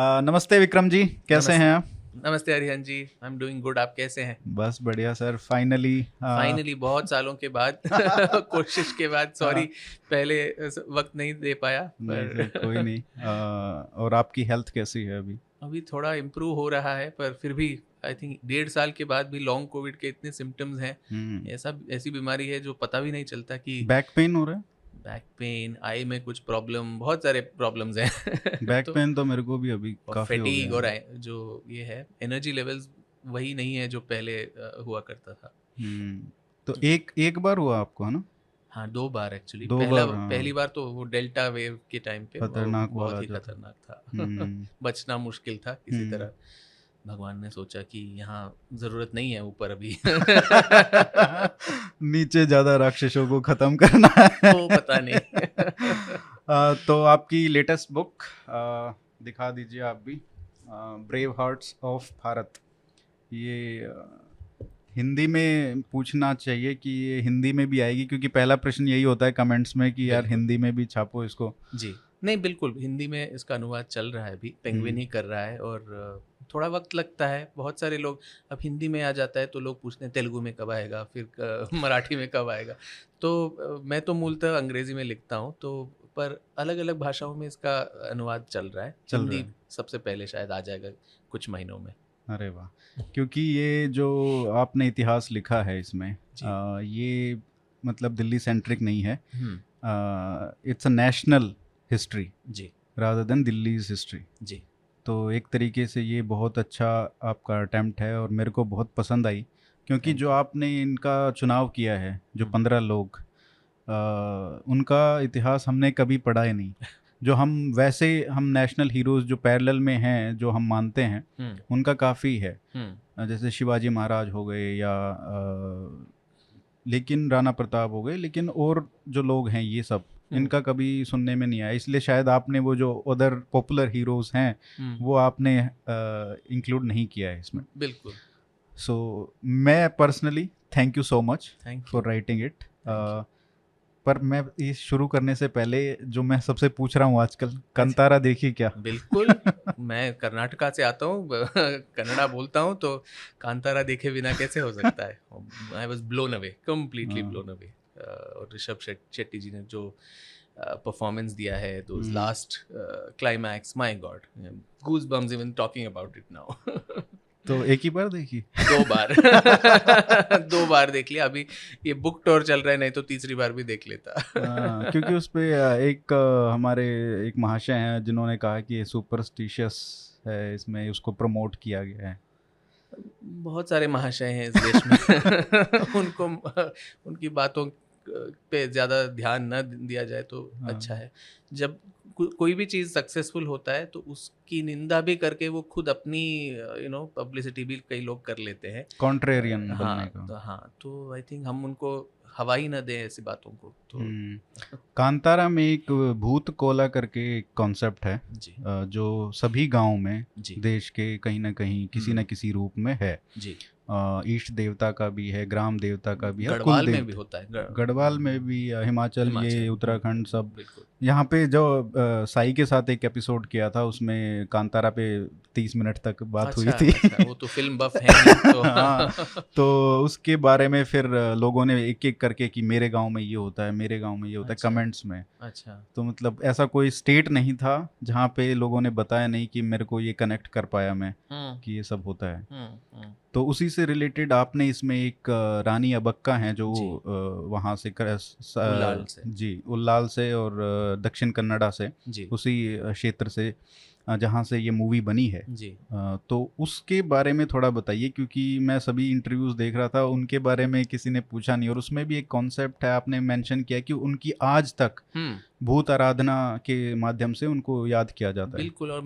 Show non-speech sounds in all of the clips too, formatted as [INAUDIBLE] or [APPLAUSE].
नमस्ते विक्रम जी कैसे। हैं आप? नमस्ते Harihan ji I am doing good आप कैसे हैं? बस बढ़िया सर फाइनली फाइनली बहुत सालों के बाद [LAUGHS] कोशिश के बाद सॉरी पहले वक्त नहीं दे पाया पर कोई नहीं। [LAUGHS] आ, और आपकी हेल्थ कैसी है अभी? अभी थोड़ा इम्प्रूव हो रहा है पर फिर भी आई थिंक डेढ़ साल के बाद भी लॉन्ग कोविड के इतने सिम्टम्स हैं। हम्म, ऐसा ऐसी बीमारी है जो पता भी नहीं चलता कि बैक पेन हो रहा है? बैक पेन आई में कुछ प्रॉब्लम बहुत सारे प्रॉब्लम्स हैं। [LAUGHS] बैक तो- पेन तो मेरे को भी अभी काफ़ी हो फैटीग और है। जो ये है एनर्जी लेवल्स वही नहीं है जो पहले हुआ करता था। हम्म, तो एक एक बार हुआ आपको है ना? हाँ दो बार एक्चुअली पहला बार, हाँ। पहली बार तो वो डेल्टा वेव के टाइम पे खतरनाक बहुत ही। खतरनाक था। हम्म, [LAUGHS] बचना मुश्किल था किसी हम्म। तरह। भगवान ने सोचा कि यहाँ ज़रूरत नहीं है ऊपर अभी। [LAUGHS] नीचे ज़्यादा राक्षसों को खत्म करना है। [LAUGHS] वो पता नहीं। [LAUGHS] आ, तो आपकी लेटेस्ट बुक दिखा दीजिए आप भी ब्रेव हार्ट्स ऑफ़ भारत ये हिंदी में पूछना चाहिए कि ये हिंदी में भी आएगी क्योंकि पहला प्रश्न यही होता है कमेंट्स में कि यार हिंदी में भी छापो इसको। जी। नहीं बिल्कुल हिंदी में इसका अनुवाद चल रहा है अभी पेंगुइन हम्म। ही कर रहा है और थोड़ा वक्त लगता है बहुत सारे लोग अब हिंदी में आ जाता है तो लोग पूछते हैं तेलुगु में कब आएगा फिर [LAUGHS] मराठी में कब आएगा। तो मैं तो मूलतः अंग्रेज़ी में लिखता हूँ तो पर अलग अलग भाषाओं में इसका अनुवाद चल रहा है। चल हिंदी है। सबसे पहले शायद आ जाएगा कुछ महीनों में। अरे वाह! क्योंकि ये जो आपने इतिहास लिखा है इसमें आ, ये मतलब दिल्ली सेंट्रिक नहीं है। Hmm, it's a national history जी। रादर देन दिल्लीज हिस्ट्री जी। तो एक तरीके से ये बहुत अच्छा आपका अटैम्प्ट है और मेरे को बहुत पसंद आई क्योंकि जो आपने इनका चुनाव किया है जो हम्म। पंद्रह लोग आ, उनका इतिहास हमने कभी पढ़ा ही नहीं [LAUGHS] जो हम वैसे हम नेशनल हीरोज़ जो पैरेलल में हैं जो हम मानते हैं हम्म, उनका काफ़ी है हम्म, जैसे शिवाजी महाराज हो गए या अ, लेकिन राणा प्रताप हो गए लेकिन और जो लोग हैं ये सब। इनका कभी सुनने में नहीं आया। इसलिए शायद आपने वो जो अदर पॉपुलर हीरोज़ हैं हम्म, वो आपने इंक्लूड नहीं किया है इसमें। बिल्कुल। सो so, मैं personally thank you so much thank for writing it पर मैं ये शुरू करने से पहले जो मैं सबसे पूछ रहा हूँ आजकल कंतारा देखी क्या? बिल्कुल। [LAUGHS] मैं कर्नाटका से आता हूँ कन्नड़ा बोलता हूँ तो कांतारा देखे बिना कैसे हो सकता है? I was blown away completely. Blown away और ऋषभ शेट्टी जी ने जो परफॉर्मेंस दिया है तो। Last climax my god goosebumps even talking about it now तो एक ही बार देखी? दो बार। [LAUGHS] दो बार देख लिया। अभी ये बुक टूर चल रहा है नहीं तो तीसरी बार भी देख लेता। हाँ, क्योंकि उस पे अ, एक हमारे एक महाशय हैं जिन्होंने कहा कि ये सुपरस्टिशियस है इसमें उसको प्रमोट किया गया है। बहुत सारे महाशय हैं इस देश में। [LAUGHS] उनको उनकी बातों पे ज़्यादा कन न दिया जाए तो हाँ। अच्छा है। जब को, कोई भी चीज़ सक्सेसफुल होता है तो उसकी निंदा भी करके वो खुद अपनी यू नो पब्लिसिटी भी कई लोग कर लेते हैं। कॉन्ट्रेरियन हाँ तो हाँ तो आई थिंक हम उनको हवा ही न दें ऐसी बातों को तो हम्म। कांतारा में एक भूत कोला करके एक कॉन्सेप्ट है जी। जो सभी गाँव में देश के कहीं ना कहीं किसी न हम्म। किसी रूप में है। जी। इष्ट देवता का भी है ग्राम देवता का भी है गढ़वाल में भी होता है गढ़वाल में भी हिमाचल, हिमाचल। ये उत्तराखंड सब यहाँ पे जो अ, साई के साथ एक एपिसोड किया था उसमें कांतारा पे तीस मिनट तक बात अच्छा, हुई थी अच्छा, वो तो फ़िल्म बफ है तो हाँ, तो उसके बारे में फिर लोगों ने एक एक करके कि मेरे गाँव में ये होता है मेरे गाँव में ये होता अच्छा। है कमेंट्स में अच्छा तो मतलब ऐसा कोई स्टेट नहीं था जहाँ पे लोगों ने बताया नहीं कि मेरे को ये कनेक्ट कर पाया मैं हम्म कि ये सब होता है हम्म हम्म तो उसी से रिलेटेड आपने इसमें एक रानी अबक्का हैं जो। वहाँ से कर। जी उल्लाल से और दक्षिण कन्नड़ा से उसी क्षेत्र से जहाँ से ये मूवी बनी है। जी। तो उसके बारे में थोड़ा बताइए क्योंकि मैं सभी इंटरव्यूज़ देख रहा था उनके बारे में किसी ने पूछा नहीं और उसमें भी एक कॉन्सेप्ट है आपने मेंशन किया कि उनकी आज तक हम्म। भूत आराधना के माध्यम से उनको याद किया जाता है। बिल्कुल और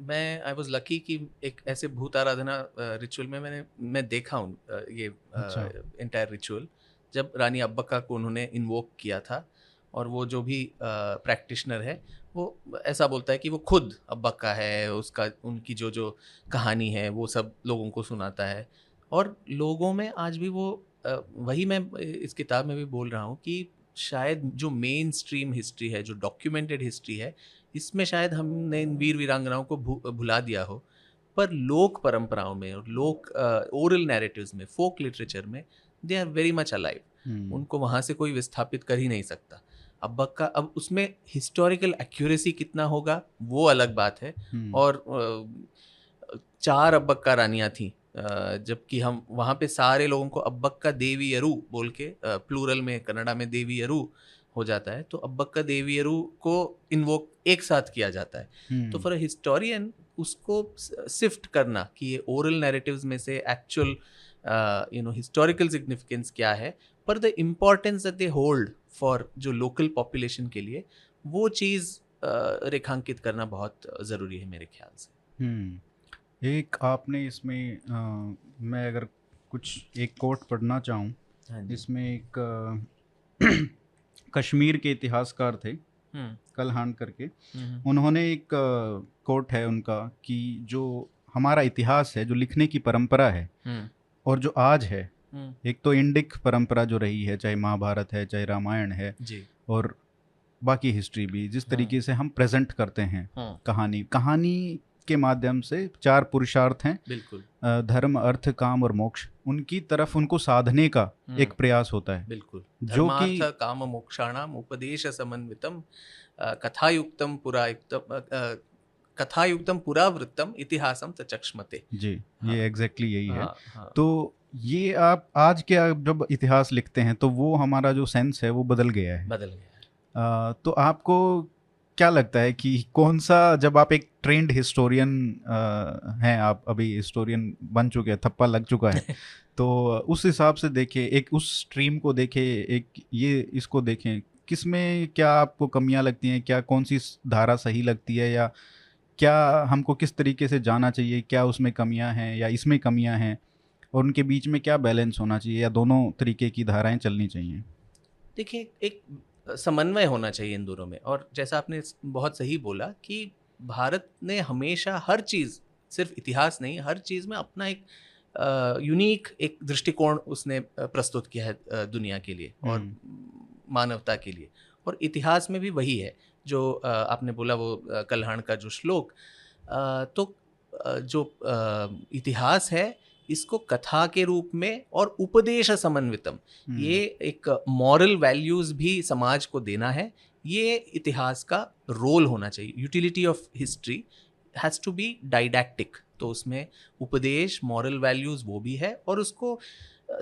मैं आई वाज लकी कि एक ऐसे भूत आराधना रिचुअल में मैंने मैं देखा हूँ ये अच्छा। इंटायर रिचुअल जब रानी अब्बका को उन्होंने इन्वोक किया था और वो जो भी प्रैक्टिशनर है वो ऐसा बोलता है कि वो खुद अब्बका है उसका उनकी जो जो कहानी है वो सब लोगों को सुनाता है। और लोगों में आज भी वो वही मैं इस किताब में भी बोल रहा हूँ कि शायद जो मेन स्ट्रीम हिस्ट्री है जो डॉक्यूमेंटेड हिस्ट्री है इसमें शायद हमने इन वीर वीरांगनाओं को भू, भुला दिया हो। पर लोक परंपराओं में और लोक ओरल नैरेटिव्स में फोक लिटरेचर में they are very much alive उनको वहाँ से कोई विस्थापित कर ही नहीं सकता। अब बक्का अब उसमें हिस्टोरिकल एक्यूरेसी कितना होगा वो अलग बात है हम्म। और चार अब्बक्का रानियाँ थी जबकि हम वहाँ पे सारे लोगों को अब्बक्का देवी अरु बोल के प्लूरल में कन्नड़ा में देवी अरु हो जाता है तो अब्बक्का देवी अरु को इन्वोक एक साथ किया जाता है हम्म। तो फॉर अ हिस्टोरियन उसको सिफ्ट करना कि ये ओरल नैरेटिव्स में से actual you know historical significance क्या है पर the importance that they hold for जो लोकल पॉपुलेशन के लिए वो चीज़ रेखांकित करना बहुत ज़रूरी है मेरे ख्याल से। हम्म एक आपने इसमें अ, मैं अगर कुछ एक कोट पढ़ना चाहूँ हाँ इसमें एक अ, [CLEARS THROAT] कश्मीर के इतिहासकार थे हम्म, कलहान करके। हम्म, उन्होंने एक कोट है उनका कि जो हमारा इतिहास है जो लिखने की परंपरा है और जो आज है एक तो इंडिक परंपरा जो रही है चाहे महाभारत है चाहे रामायण है जी। और बाकी हिस्ट्री भी जिस हाँ। तरीके से हम प्रेजेंट करते हैं हाँ। कहानी कहानी के माध्यम से चार पुरुषार्थ हैं। बिल्कुल। धर्म अर्थ काम और मोक्ष उनकी तरफ़ उनको साधने का हम्म, एक प्रयास होता है। बिल्कुल। जो कि काम मोक्षाणाम उपदेश समन्वितम कथायुक्तम पुरायुक्तम कथायुक्तम पुरावृत्तम इतिहासम चक्ष्मते। जी हाँ। ये एग्जैक्टली exactly यही हाँ, है। हाँ, हाँ, तो ये आप आज के आप जब इतिहास लिखते हैं तो वो हमारा जो सेंस है वो बदल गया है। बदल गया है। तो आपको क्या लगता है कि कौन सा जब आप एक ट्रेंड हिस्टोरियन हैं आप अभी हिस्टोरियन बन चुके हैं थप्पा लग चुका है [LAUGHS] तो उस हिसाब से देखें एक उस स्ट्रीम को देखें एक ये इसको देखें किसमें क्या आपको कमियाँ लगती हैं क्या कौन सी धारा सही लगती है या क्या हमको किस तरीके से जाना चाहिए क्या उसमें कमियाँ हैं या इसमें कमियाँ हैं? और उनके बीच में क्या बैलेंस होना चाहिए या दोनों तरीके की धाराएँ चलनी चाहिए? देखिए एक समन्वय होना चाहिए इन दोनों में। और जैसा आपने बहुत सही बोला कि भारत ने हमेशा हर चीज़ सिर्फ़ इतिहास नहीं हर चीज़ में अपना एक यूनिक एक दृष्टिकोण उसने प्रस्तुत किया है दुनिया के लिए और मानवता के लिए। और इतिहास में भी वही है जो आपने बोला वो कल्हाण का जो श्लोक तो जो इतिहास है इसको कथा के रूप में और उपदेश समन्वितम। हम्म, ये एक मॉरल वैल्यूज़ भी समाज को देना है। ये इतिहास का रोल होना चाहिए। Utility of history has to be didactic तो उसमें उपदेश मॉरल वैल्यूज़ वो भी है और उसको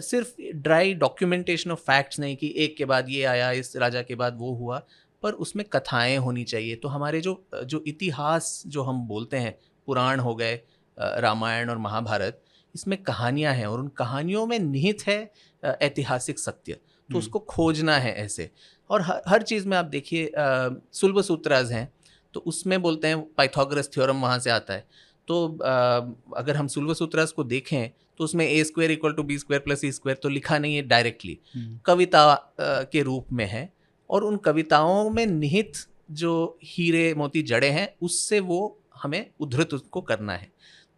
सिर्फ़ ड्राई डॉक्यूमेंटेशन ऑफ़ फैक्ट्स नहीं कि एक के बाद ये आया इस राजा के बाद वो हुआ पर उसमें कथाएँ होनी चाहिए। तो हमारे जो जो इतिहास जो हम बोलते हैं पुराण हो गए रामायण और महाभारत इसमें कहानियाँ हैं और उन कहानियों में निहित है ऐतिहासिक सत्य। तो हम्म। उसको खोजना है ऐसे। और हर हर चीज़ में आप देखिए सुलभ सूत्राज हैं तो उसमें बोलते हैं पाइथागोरस थ्योरम वहाँ से आता है। तो अ, अगर हम सुलभ सूत्राज को देखें तो उसमें A square equal to B square plus E square तो लिखा नहीं है डायरेक्टली। हम्म, कविता अ, के रूप में है और उन कविताओं में निहित जो हीरे मोती जड़े हैं उससे वो हमें उद्धृत उसको करना है।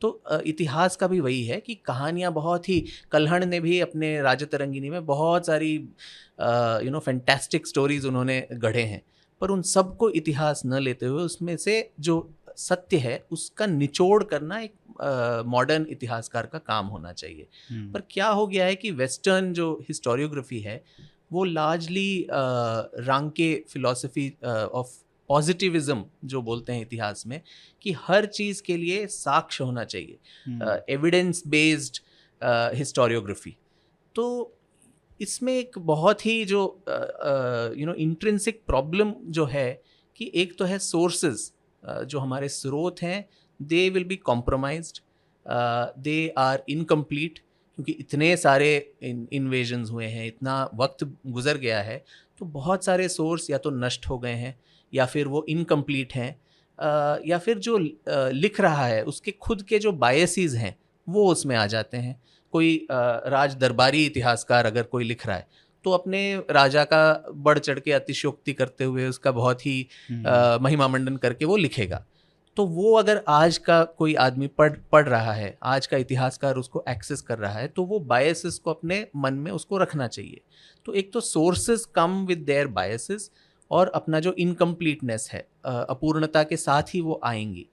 तो इतिहास का भी वही है कि कहानियाँ बहुत ही कल्हण ने भी अपने राजा तरंगिनी में बहुत सारी यू नो फैंटास्टिक स्टोरीज उन्होंने गढ़े हैं। पर उन सबको इतिहास न लेते हुए उसमें से जो सत्य है उसका निचोड़ करना एक मॉडर्न इतिहासकार का काम होना चाहिए। हम्म, पर क्या हो गया है कि वेस्टर्न जो हिस्टोरियोग्राफी है वो largely Ranke philosophy of positivism जो बोलते हैं इतिहास में कि हर चीज़ के लिए साक्ष्य होना चाहिए। एविडेंस बेस्ड हिस्टोरियोग्राफी तो इसमें एक बहुत ही जो यू नो इंट्रेंसिक प्रॉब्लम जो है कि एक तो है सोर्सेज uh, जो हमारे स्रोत हैं they will be compromised they are incomplete क्योंकि इतने सारे इन्वेजन्स हुए हैं इतना वक्त गुजर गया है तो बहुत सारे सोर्स या तो नष्ट हो गए हैं या फिर वो इनकम्प्लीट हैं या फिर जो लिख रहा है उसके खुद के जो बायसीज हैं वो उसमें आ जाते हैं। कोई राज दरबारी इतिहासकार अगर कोई लिख रहा है तो अपने राजा का बढ़ चढ़ के अतिशयोक्ति करते हुए उसका बहुत ही हम्म, महिमा मंडन करके वो लिखेगा। तो वो अगर आज का कोई आदमी पढ़ पढ़ रहा है आज का इतिहासकार उसको एक्सेस कर रहा है तो वो बायसेस को अपने मन में उसको रखना चाहिए। तो एक तो sources come with their biases और अपना जो इनकम्प्लीटनेस है अपूर्णता के साथ ही वो आएँगी।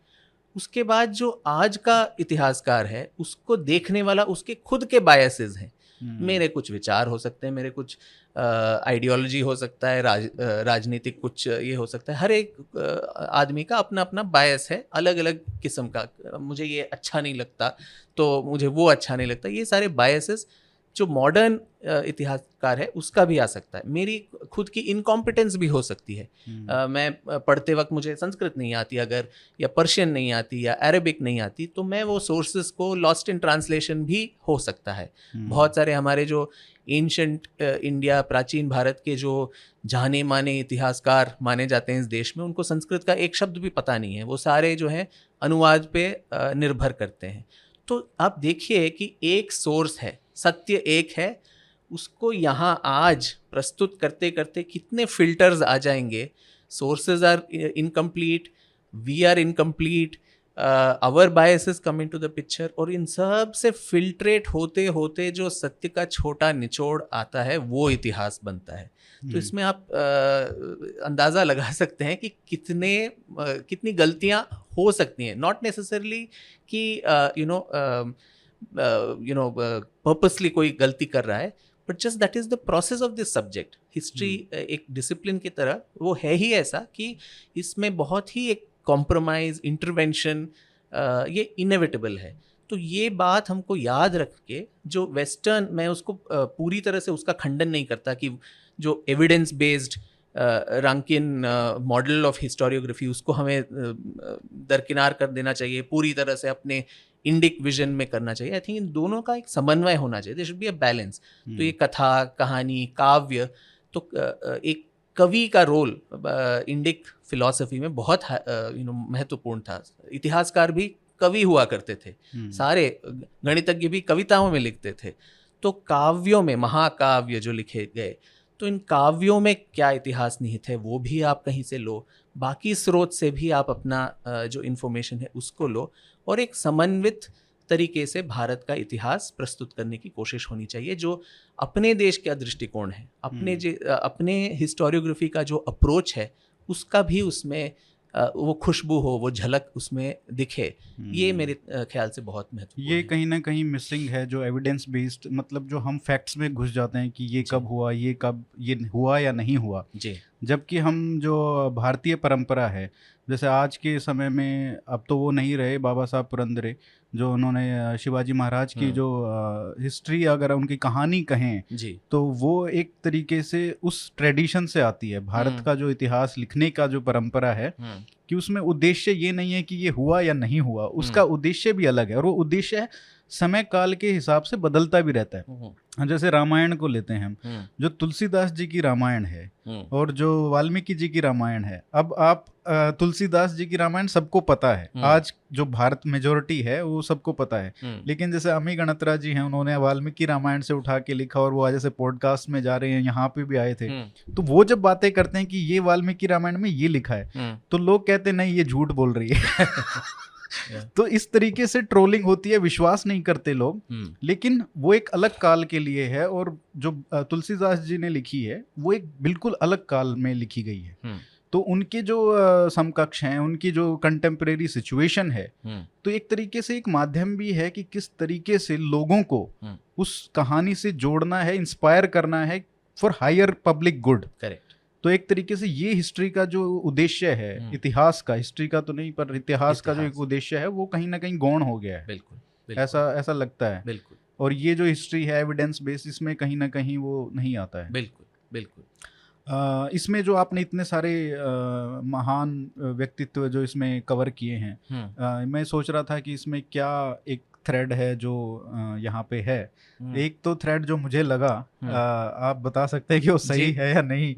उसके बाद जो आज का इतिहासकार है उसको देखने वाला उसके खुद के बायसेस हैं। हम्म, मेरे कुछ विचार हो सकते हैं मेरे कुछ आइडियोलॉजी हो सकता है राज, राजनीतिक कुछ ये हो सकता है। हर एक आदमी का अपना अपना बायस है अलग अलग किस्म का। मुझे ये अच्छा नहीं लगता तो मुझे वो अच्छा नहीं लगता। ये सारे बायसेस जो मॉडर्न इतिहासकार है उसका भी आ सकता है। मेरी खुद की इनकॉम्पिटेंस भी हो सकती है। हम्म, अ, मैं पढ़ते वक्त मुझे संस्कृत नहीं आती अगर या पर्शियन नहीं आती या अरेबिक नहीं आती तो मैं वो सोर्सेज को लॉस्ट इन ट्रांसलेशन भी हो सकता है। हम्म, बहुत सारे हमारे जो एंशंट इंडिया प्राचीन भारत के जो जाने माने इतिहासकार माने जाते हैं इस देश में उनको संस्कृत का एक शब्द भी पता नहीं है। वो सारे जो हैं अनुवाद पे निर्भर करते हैं। तो आप देखिए कि एक सोर्स है सत्य एक है उसको यहाँ आज प्रस्तुत करते करते कितने फिल्टर्स आ जाएँगे? Sources are incomplete we are incomplete our biases come into the picture और इन सबसे फिल्ट्रेट होते होते जो सत्य का छोटा निचोड़ आता है वो इतिहास बनता है। तो हम्म, इसमें आप अ, अंदाज़ा लगा सकते हैं कि कितने अ, कितनी गलतियाँ हो सकती हैं। नॉट नेसेसरली कि you know you know purposely कोई गलती कर रहा है but just that is the process of this subject history एक डिसिप्लिन की तरह वो है ही ऐसा कि इसमें बहुत ही एक कॉम्प्रोमाइज इंटरवेंशन ये इनएविटेबल है। तो ये बात हमको याद रख के जो वेस्टर्न मैं उसको पूरी तरह से उसका खंडन नहीं करता कि जो evidence based Rankean model of historiography उसको हमें अ, दरकिनार कर देना चाहिए पूरी तरह से अपने इंडिक विजन में करना चाहिए। आई थिंक इन दोनों का एक समन्वय होना चाहिए। They should be a balance तो ये कथा कहानी काव्य तो एक कवि का रोल इंडिक फिलॉसफी में बहुत यू नो महत्वपूर्ण था। इतिहासकार भी कवि हुआ करते थे। हम्म, सारे गणितज्ञ भी कविताओं में लिखते थे। तो काव्यों में महाकाव्य जो लिखे गए तो इन काव्यों में क्या इतिहास निहित है वो भी आप कहीं से लो। बाकी स्रोत से भी आप अपना जो इन्फॉर्मेशन है उसको लो। और एक समन्वित तरीके से भारत का इतिहास प्रस्तुत करने की कोशिश होनी चाहिए जो अपने देश का दृष्टिकोण है अपने हम्म। जे अपने हिस्टोरियोग्राफी का जो अप्रोच है उसका भी उसमें वो खुशबू हो वो झलक उसमें दिखे ये हम्म। मेरे ख्याल से बहुत महत्व ये कहीं ना कहीं मिसिंग है जो एविडेंस बेस्ड मतलब जो हम फैक्ट्स में घुस जाते हैं कि ये कब हुआ ये कब ये हुआ या नहीं हुआ जी जबकि हम जो भारतीय परंपरा है जैसे आज के समय में अब तो वो नहीं रहे बाबा साहब पुरंदरे जो उन्होंने शिवाजी महाराज की हम्म। जो हिस्ट्री अगर उनकी कहानी कहें जी तो वो एक तरीके से उस ट्रेडिशन से आती है भारत हम्म। का जो इतिहास लिखने का जो परंपरा है हम्म, कि उसमें उद्देश्य ये नहीं है कि ये हुआ या नहीं हुआ उसका उद्देश्य भी अलग है और वो उद्देश्य है समय काल के हिसाब से बदलता भी रहता हम्म, है जैसे रामायण को लेते हैं हम। हम्म, जो तुलसीदास जी की रामायण है हम्म, और जो वाल्मीकि जी की रामायण है अब आप तुलसीदास जी की रामायण सबको पता है। हम्म। आज जो भारत मेजोरिटी है वो सबको पता है। हम्म, लेकिन जैसे अमी गणत्रा जी हैं उन्होंने वाल्मीकि रामायण से उठा के लिखा और वो आज जैसे पॉडकास्ट में जा रहे हैं यहाँ पे भी आए थे। हम्म, तो वो जब बातें करते हैं कि ये वाल्मीकि रामायण में ये लिखा है हम्म, तो लोग कहते नहीं ये झूठ बोल रही है। [LAUGHS] Yeah. तो इस तरीके से ट्रोलिंग होती है विश्वास नहीं करते लोग। हम्म, लेकिन वो एक अलग काल के लिए है और जो तुलसीदास जी ने लिखी है वो एक बिल्कुल अलग काल में लिखी गई है। हम्म, तो उनके जो समकक्ष हैं उनकी जो कंटेम्प्रेरी सिचुएशन है हम्म, तो एक तरीके से एक माध्यम भी है कि किस तरीके से लोगों को। उस कहानी से जोड़ना है इंस्पायर करना है for higher public good correct तो एक तरीके से ये हिस्ट्री का जो उद्देश्य है हम्म। इतिहास का हिस्ट्री का तो नहीं पर इतिहास का जो एक उद्देश्य है वो कहीं ना कहीं गौण हो गया है। बिल्कुल बिल्कुल, ऐसा ऐसा लगता है। बिल्कुल। और ये जो हिस्ट्री है एविडेंस बेस इसमें कहीं ना कहीं वो नहीं आता है। बिल्कुल बिल्कुल। इसमें जो आपने इतने सारे अ, महान व्यक्तित्व जो इसमें कवर किए हैं हम्म, अ, मैं सोच रहा था कि इसमें क्या एक थ्रेड है जो यहाँ पे है। हम्म, एक तो थ्रेड जो मुझे लगा हम्म। अ, आप बता सकते हैं कि वो सही है या नहीं?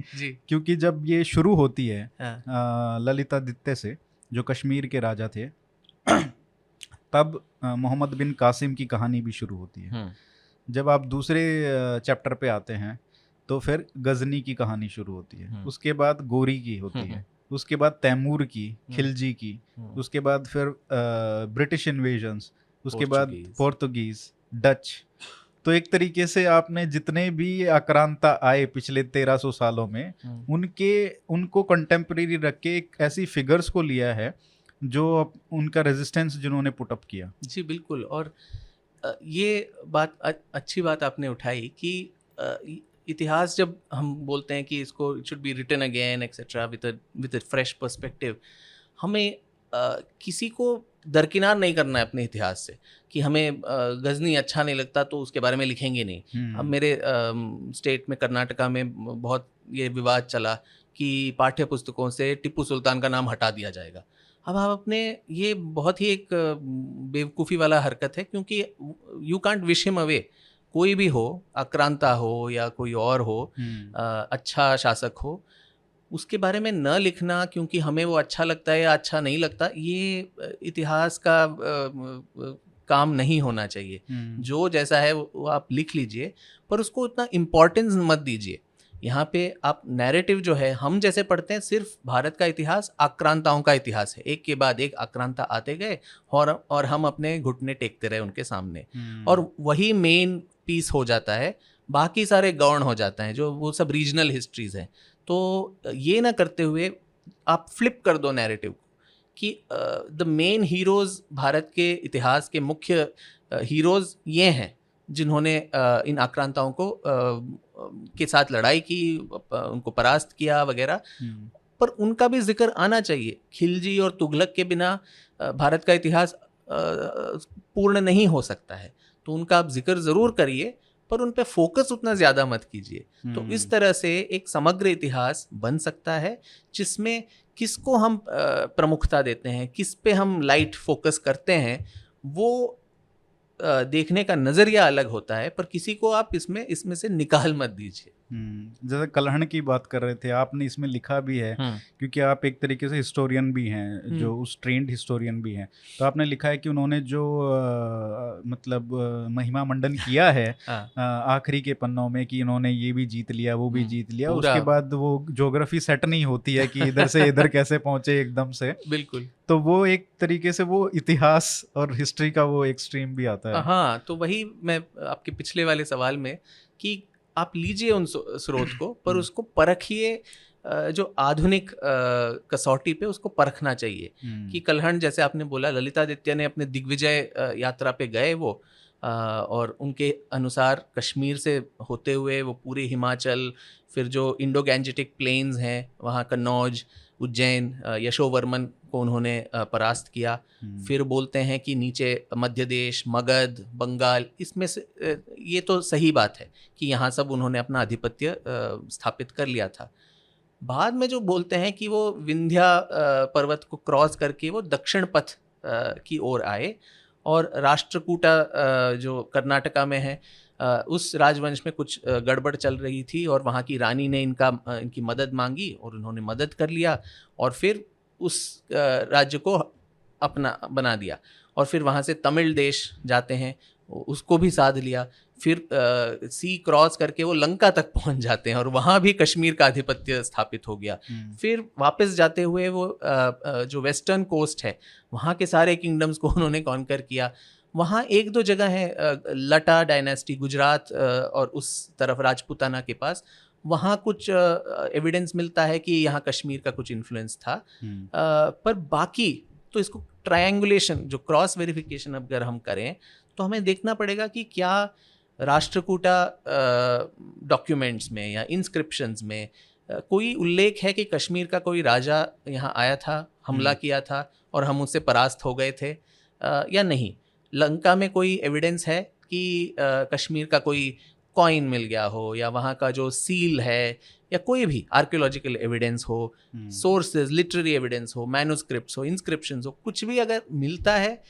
क्योंकि जब ये शुरू होती है हाँ, ललितादित्य से जो कश्मीर के राजा थे तब मोहम्मद बिन कासिम की कहानी भी शुरू होती है। हम्म, जब आप दूसरे चैप्टर पे आते हैं तो फिर गजनी की कहानी शुरू होती है। हम्म। उसके बाद गोरी की होती हम्म, है उसके बाद तैमूर की खिलजी की। हम्म, उसके बाद फिर ब्रिटिश इन्वेजन्स उसके बाद पोर्तुगीज डच तो एक तरीके से आपने जितने भी आक्रांता आए पिछले तेरह सौ सालों में हम्म। उनके उनको कंटेम्प्रेरी रख के एक ऐसी फिगर्स को लिया है जो उनका रेजिस्टेंस जिन्होंने पुटअप किया। जी बिल्कुल। और ये बात अच्छी बात आपने उठाई कि इतिहास जब हम बोलते हैं कि इसको it should be written again etcetera with with fresh perspective हमें किसी को दरकिनार नहीं करना है अपने इतिहास से कि हमें गजनी अच्छा नहीं लगता तो उसके बारे में लिखेंगे नहीं। हम्म, अब मेरे स्टेट में कर्नाटका में बहुत ये विवाद चला कि पाठ्य पुस्तकों से टिप्पू सुल्तान का नाम हटा दिया जाएगा। अब आप अपने ये बहुत ही एक बेवकूफ़ी वाला हरकत है क्योंकि you can't wish him away. कोई भी हो आक्रांता हो या कोई और हो हम्म, अ, अच्छा शासक हो उसके बारे में न लिखना क्योंकि हमें वो अच्छा लगता है या अच्छा नहीं लगता ये इतिहास का काम नहीं होना चाहिए। हम्म, जो जैसा है वो वो आप लिख लीजिए पर उसको उतना इम्पोर्टेंस मत दीजिए। यहाँ पे आप नैरेटिव जो है हम जैसे पढ़ते हैं सिर्फ़ भारत का इतिहास आक्रांताओं का इतिहास है। एक के बाद एक आक्रांता आते गए और और हम अपने घुटने टेकते रहे उनके सामने। हम्म, और वही मेन पीस हो जाता है बाकी सारे गौण हो जाते हैं जो वो सब रीजनल हिस्ट्रीज हैं। तो ये ना करते हुए आप फ्लिप कर दो नैरेटिव को कि द मेन हीरोज भारत के इतिहास के मुख्य हीरोज ये हैं जिन्होंने अ, इन आक्रांताओं को अ, के साथ लड़ाई की उनको परास्त किया वगैरह। हम्म, पर उनका भी ज़िक्र आना चाहिए। खिलजी और तुगलक के बिना भारत का इतिहास पूर्ण नहीं हो सकता है। तो उनका आप ज़िक्र ज़रूर करिए पर उन पर फोकस उतना ज़्यादा मत कीजिए। तो हम्म, इस तरह से एक समग्र इतिहास बन सकता है जिसमें किसको हम प्रमुखता देते हैं किस पे हम लाइट फोकस करते हैं वो देखने का नज़रिया अलग होता है पर किसी को आप इसमें इसमें से निकाल मत दीजिए। जैसे कलहण की बात कर रहे थे आपने इसमें लिखा भी है क्योंकि आप एक तरीके से हिस्टोरियन भी हैं जो उस ट्रेंड हिस्टोरियन भी हैं। तो आपने लिखा है कि उन्होंने जो अ, मतलब महिमा मंडन किया है [LAUGHS] हाँ। आखिरी के पन्नों में कि इन्होंने ये भी जीत लिया वो भी हम्म, जीत लिया उसके बाद वो ज्योग्राफी सेट नहीं होती है कि इधर से इधर कैसे पहुँचे एकदम से। बिल्कुल। तो वो एक तरीके से वो इतिहास और हिस्ट्री का वो एक्सट्रीम भी आता है। हाँ तो वही मैं आपके पिछले वाले सवाल में कि आप लीजिए उन स्रोत को पर हम्म। उसको परखिए जो आधुनिक कसौटी पे उसको परखना चाहिए हम्म, कि कलहण जैसे आपने बोला ललितादित्य ने अपने दिग्विजय यात्रा पे गए वो और उनके अनुसार कश्मीर से होते हुए वो पूरे हिमाचल फिर जो इंडो गैंजेटिक प्लेन्स हैं वहाँ कन्नौज उज्जैन यशोवर्मन को उन्होंने परास्त किया। हम्म, फिर बोलते हैं कि नीचे मध्य देश मगध बंगाल इसमें से ये तो सही बात है कि यहाँ सब उन्होंने अपना आधिपत्य स्थापित कर लिया था। बाद में जो बोलते हैं कि वो विंध्या पर्वत को क्रॉस करके वो दक्षिण पथ की ओर आए और राष्ट्रकूटा जो कर्नाटका में है उस राजवंश में कुछ गड़बड़ चल रही थी और वहाँ की रानी ने इनका इनकी मदद मांगी और उन्होंने मदद कर लिया और फिर उस राज्य को अपना बना दिया। और फिर वहाँ से तमिल देश जाते हैं उसको भी साध लिया। फिर अ, सी क्रॉस करके वो लंका तक [LAUGHS] पहुँच जाते हैं और वहाँ भी कश्मीर का आधिपत्य स्थापित हो गया। हम्म, फिर वापस जाते हुए वो अ, जो वेस्टर्न कोस्ट है वहाँ के सारे किंगडम्स को [LAUGHS] उन्होंने कॉन्कर किया। वहाँ एक दो जगह है लटा डायनेस्टी गुजरात और उस तरफ़ राजपूताना के पास। वहाँ कुछ एविडेंस मिलता है कि यहाँ कश्मीर का कुछ इन्फ्लुएंस था। हम्म, पर बाकी तो इसको ट्रायंगुलेशन जो क्रॉस वेरिफिकेशन अगर हम करें तो हमें देखना पड़ेगा कि क्या राष्ट्रकूटा डॉक्यूमेंट्स में या इंस्क्रिप्शंस में कोई उल्लेख है कि कश्मीर का कोई राजा यहाँ आया था हमला हम्म। किया था और हम उससे परास्त हो गए थे या नहीं? लंका में कोई एविडेंस है कि कश्मीर का कोई कॉइन मिल गया हो या वहाँ का जो सील है या कोई भी आर्कियोलॉजिकल एविडेंस हो सोर्सेज लिटरेरी एविडेंस हो मैनुस्क्रिप्ट हो इंस्क्रिप्शन हो कुछ भी अगर मिलता है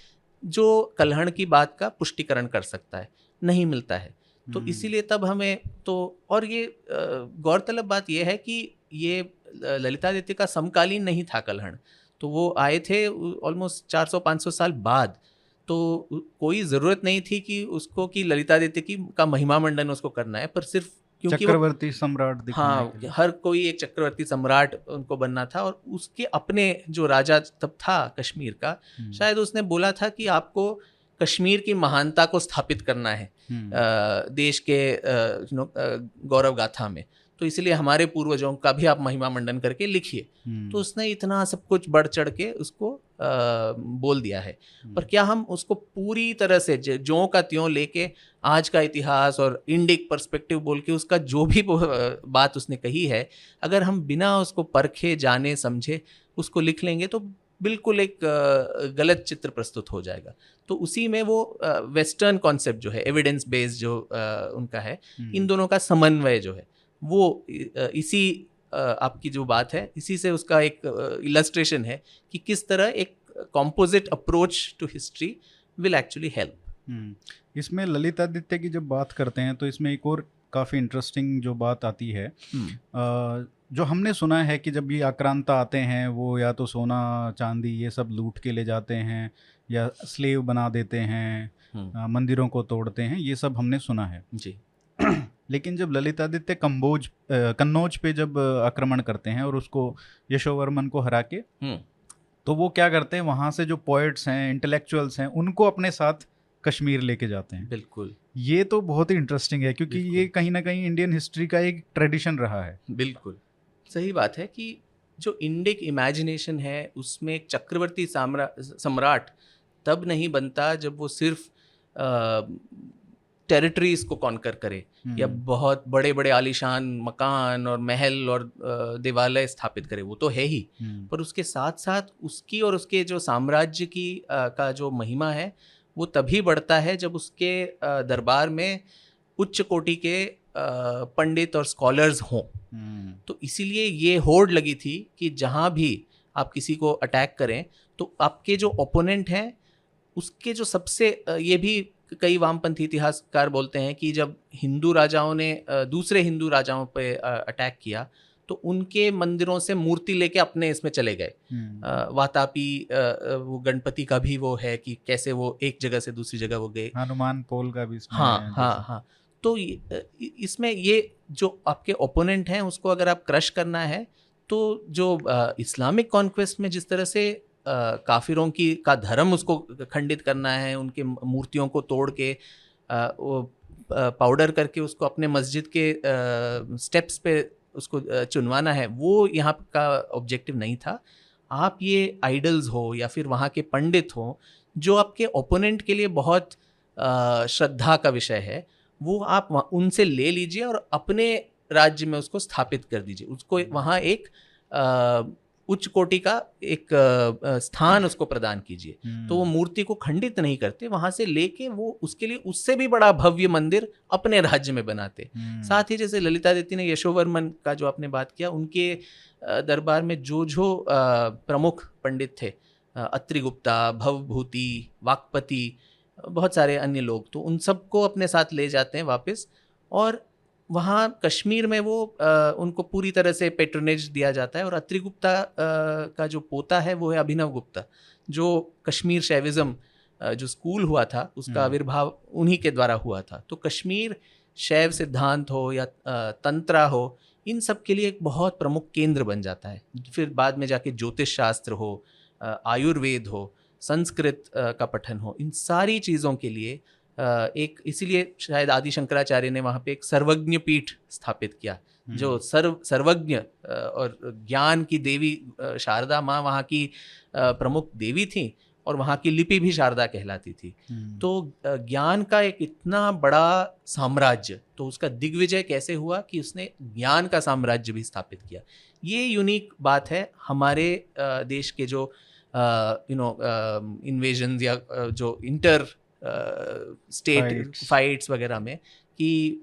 जो कलहण की बात का पुष्टिकरण कर सकता है नहीं मिलता है। तो हम्म, इसीलिए तब हमें तो और ये गौरतलब बात यह है कि ये ललितादित्य का समकालीन नहीं था कलहण। तो वो आए थे ऑलमोस्ट 400-500 साल बाद तो कोई ज़रूरत नहीं थी कि उसको कि ललिता ललितादित्य की का महिमा मंडन उसको करना है पर सिर्फ़ क्योंकि चक्रवर्ती सम्राट हाँ हर कोई एक चक्रवर्ती सम्राट उनको बनना था और उसके अपने जो राजा तब था कश्मीर का हम्म, शायद उसने बोला था कि आपको कश्मीर की महानता को स्थापित करना है हम्म, अ, देश के नो गौरव गाथा में। तो इसलिए हमारे पूर्वजों का भी आप महिमा मंडन करके लिखिए। हम्म, तो उसने इतना सब कुछ बढ़ चढ़ के उसको बोल दिया है। हम्म, पर क्या हम उसको पूरी तरह से ज- का त्यों लेके आज का इतिहास और इंडिक पर्सपेक्टिव बोल के उसका जो भी बात उसने कही है अगर हम बिना उसको परखे जाने समझे उसको लिख लेंगे तो बिल्कुल एक गलत चित्र प्रस्तुत हो जाएगा। तो उसी में वो वेस्टर्न कॉन्सेप्ट जो है एविडेंस बेस्ड जो उनका है हम्म, इन दोनों का समन्वय जो है वो इसी आपकी जो बात है इसी से उसका एक इलस्ट्रेशन है कि किस तरह एक composite approach to history will actually help hmm, इसमें ललितादित्य की जब बात करते हैं तो इसमें एक और काफ़ी इंटरेस्टिंग जो बात आती है अ, जो हमने सुना है कि जब ये आक्रांता आते हैं वो या तो सोना चांदी ये सब लूट के ले जाते हैं या स्लेव बना देते हैं अ, मंदिरों को तोड़ते हैं ये सब हमने सुना है। जी। [CLEARS THROAT] लेकिन जब ललितादित्य कम्बोज कन्नौज पे जब आक्रमण करते हैं और उसको यशोवर्मन को हरा के हम्म। तो वो क्या करते हैं वहाँ से जो पोइट्स हैं इंटेलेक्चुअल्स हैं उनको अपने साथ कश्मीर लेके जाते हैं। बिल्कुल। ये तो बहुत ही इंटरेस्टिंग है क्योंकि ये कहीं ना कहीं इंडियन हिस्ट्री का एक ट्रेडिशन रहा है। बिल्कुल। सही बात है कि जो इंडिक इमेजिनेशन है उसमें एक चक्रवर्ती सम्राट तब नहीं बनता जब वो सिर्फ़ टेरिटरीज को कॉन्कर करे या हम्म, बहुत बड़े बड़े आलिशान मकान और महल और देवालय स्थापित करे वो तो है ही। हम्म, पर उसके साथ साथ उसकी और उसके जो साम्राज्य की का जो महिमा है वो तभी बढ़ता है जब उसके दरबार में उच्च कोटि के पंडित और स्कॉलर्स हों। हम्म, तो इसीलिए ये होड़ लगी थी कि जहाँ भी आप किसी को अटैक करें तो आपके जो ओपोनेंट हैं उसके जो सबसे ये भी कई वामपंथी इतिहासकार बोलते हैं कि जब हिंदू राजाओं ने दूसरे हिंदू राजाओं पे अ, अटैक किया तो उनके मंदिरों से मूर्ति लेके अपने इसमें चले गए। हम्म, वातापी वो गणपति का भी वो है कि कैसे वो एक जगह से दूसरी जगह वो गए। हनुमान पोल का भी इसमें हाँ हाँ हाँ तो इसमें ये जो आपके ओपोनेंट हैं उसको अगर आप क्रश करना है तो जो इस्लामिक कॉन्क्वेस्ट में जिस तरह से काफिरों की, का धर्म उसको खंडित करना है, उनके मूर्तियों को तोड़ के पाउडर करके उसको अपने मस्जिद के स्टेप्स पे उसको चुनवाना है, वो यहाँ का ऑब्जेक्टिव नहीं था। आप ये आइडल्स हो या फिर वहाँ के पंडित हो, जो आपके ओपोनेंट के लिए बहुत श्रद्धा का विषय है, वो आप उनसे ले लीजिए और अपने राज्य में उसको स्थापित कर दीजिए। उसको वहाँ एक उच्च कोटि का एक स्थान उसको प्रदान कीजिए। हम्म, तो वो मूर्ति को खंडित नहीं करते वहाँ से लेके वो उसके लिए उससे भी बड़ा भव्य मंदिर अपने राज्य में बनाते। हम्म, साथ ही जैसे ललितादित्य ने यशोवर्मन का जो आपने बात किया उनके दरबार में जो जो प्रमुख पंडित थे अ, अत्रि गुप्ता भवभूति वाकपति बहुत सारे अन्य लोग तो उन सबको अपने साथ ले जाते हैं वापस। और वहाँ कश्मीर में वो अ, उनको पूरी तरह से पेट्रोनेज दिया जाता है और अत्रि गुप्ता का जो पोता है वो है अभिनव गुप्ता जो कश्मीर शैविज्म जो स्कूल हुआ था उसका हम्म। आविर्भाव उन्हीं के द्वारा हुआ था तो कश्मीर शैव सिद्धांत हो या तंत्रा हो इन सब के लिए एक बहुत प्रमुख केंद्र बन जाता है फिर बाद में जाके ज्योतिष शास्त्र हो आयुर्वेद हो संस्कृत का पठन हो इन सारी चीज़ों के लिए एक इसीलिए शायद आदि शंकराचार्य ने वहाँ पे एक सर्वज्ञ पीठ स्थापित किया हम्म, जो सर्व सर्वज्ञ और ज्ञान की देवी शारदा माँ वहाँ की प्रमुख देवी थी और वहाँ की लिपि भी शारदा कहलाती थी। हम्म, तो ज्ञान का एक इतना बड़ा साम्राज्य तो उसका दिग्विजय कैसे हुआ कि उसने ज्ञान का साम्राज्य भी स्थापित किया। ये यूनिक बात है हमारे देश के जो यू नो इन्वेजन या जो इंटर स्टेट फाइट्स वगैरह में कि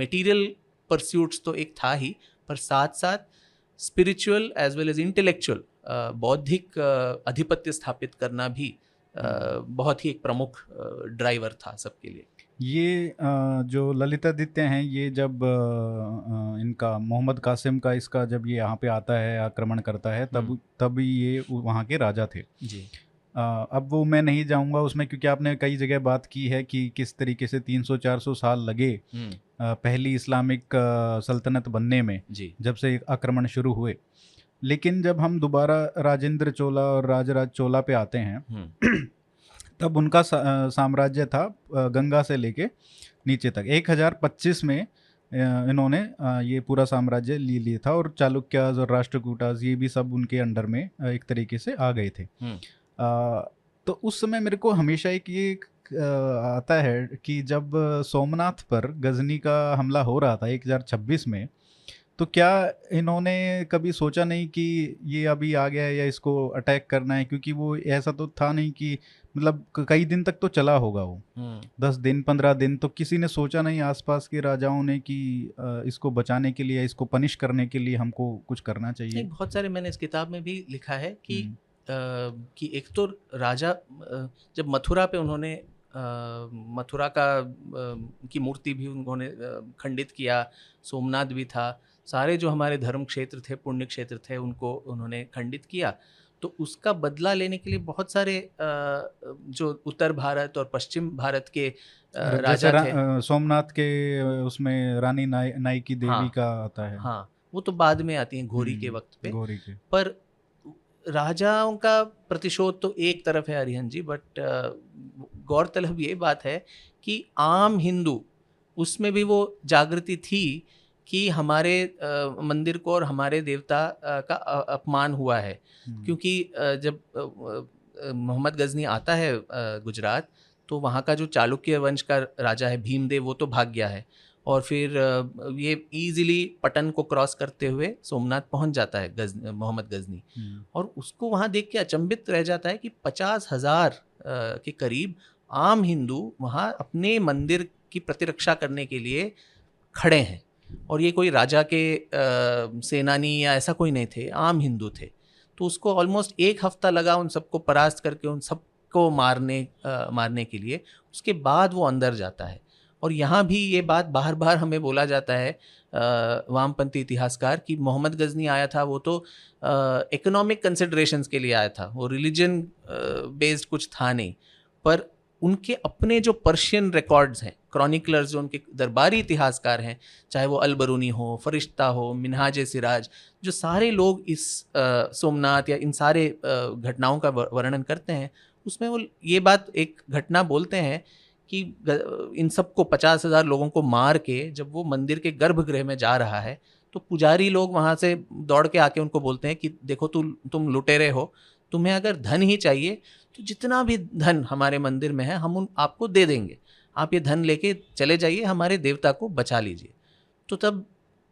मटेरियल परस्यूट्स तो एक था ही पर साथ साथ spiritual as well as intellectual बौद्धिक अधिपत्य स्थापित करना भी अ, बहुत ही एक प्रमुख ड्राइवर था सबके लिए। ये जो ललितादित्य हैं ये जब इनका मोहम्मद कासिम का इसका जब ये यहाँ पे आता है आक्रमण करता है तब हम्म। तब ये वहाँ के राजा थे। जी। अब वो मैं नहीं जाऊँगा उसमें क्योंकि आपने कई जगह बात की है कि किस तरीके से 300-400 साल लगे हम्म। पहली इस्लामिक सल्तनत बनने में जी। जब से आक्रमण शुरू हुए। लेकिन जब हम दोबारा राजेंद्र चोला और राजराज चोला पे आते हैं हम्म। [CLEARS THROAT] तब उनका साम्राज्य था गंगा से लेके नीचे तक। 1025 में इन्होंने ये पूरा साम्राज्य ले लिया था और चालुक्याज और राष्ट्रकूटाज ये भी सब उनके अंडर में एक तरीके से आ गए थे। हम्म। तो उस समय मेरे को हमेशा एक ये आता है कि जब सोमनाथ पर गजनी का हमला हो रहा था 1026 में तो क्या इन्होंने कभी सोचा नहीं कि ये अभी आ गया है या इसको अटैक करना है क्योंकि वो ऐसा तो था नहीं कि मतलब कई दिन तक तो चला होगा वो हम्म। दस दिन पंद्रह दिन तो किसी ने सोचा नहीं आसपास के राजाओं ने कि इसको बचाने के लिए इसको पनिश करने के लिए हमको कुछ करना चाहिए बहुत सारे मैंने इस किताब में भी लिखा है कि हम्म। कि एक तो राजा जब मथुरा पे उन्होंने मथुरा का की मूर्ति भी उन्होंने खंडित किया सोमनाथ भी था सारे जो हमारे धर्म क्षेत्र थे पुण्य क्षेत्र थे उनको उन्होंने खंडित किया। तो उसका बदला लेने के लिए बहुत सारे जो उत्तर भारत और पश्चिम भारत के राजा रा, थे। सोमनाथ के उसमें रानी नाई, नाई की देवी हाँ, का आता है। हाँ वो तो बाद में आती हैं घोरी के हम्म, वक्त पे। घोरी के। पर राजाओं का प्रतिशोध तो एक तरफ़ है हरिहन जी बट गौरतलब ये बात है कि आम हिंदू उसमें भी वो जागृति थी कि हमारे आ, मंदिर को और हमारे देवता आ, का अपमान हुआ है हम्म। क्योंकि आ, जब मोहम्मद गजनी आता है गुजरात तो वहाँ का जो चालुक्य वंश का राजा है भीमदेव वो तो भाग गया है और फिर ये इजीली पटन को क्रॉस करते हुए सोमनाथ पहुँच जाता है गज मोहम्मद गजनी। हम्म। और उसको वहाँ देख के अचंभित रह जाता है कि पचास हज़ार के करीब आम हिंदू वहाँ अपने मंदिर की प्रतिरक्षा करने के लिए खड़े हैं। और ये कोई राजा के आ, सेनानी या ऐसा कोई नहीं थे आम हिंदू थे। तो उसको ऑलमोस्ट एक हफ़्ता लगा उन सबको परास्त करके उन सबको मारने आ, मारने के लिए। उसके बाद वो अंदर जाता है। और यहाँ भी ये बात बार बार हमें बोला जाता है वामपंथी इतिहासकार कि मोहम्मद गजनी आया था, वो तो इकोनॉमिक कंसिडरेशंस के लिए आया था, वो रिलीजन बेस्ड कुछ था नहीं, पर उनके अपने जो पर्शियन रिकॉर्ड्स हैं क्रॉनिकलर्स जो उनके दरबारी इतिहासकार हैं, चाहे वो अलबरूनी हो, फरिश्ता हो, मिनहाज सिराज, जो सारे लोग इस सोमनाथ या इन सारे घटनाओं का वर्णन करते हैं, उसमें वो ये बात एक घटना बोलते हैं कि इन सबको पचास हज़ार लोगों को मार के जब वो मंदिर के गर्भगृह में जा रहा है तो पुजारी लोग वहाँ से दौड़ के आके उनको बोलते हैं कि देखो तु, तुम लुटेरे हो तुम्हें अगर धन ही चाहिए तो जितना भी धन हमारे मंदिर में है हम उन आपको दे देंगे। आप ये धन लेके चले जाइए हमारे देवता को बचा लीजिए। तो तब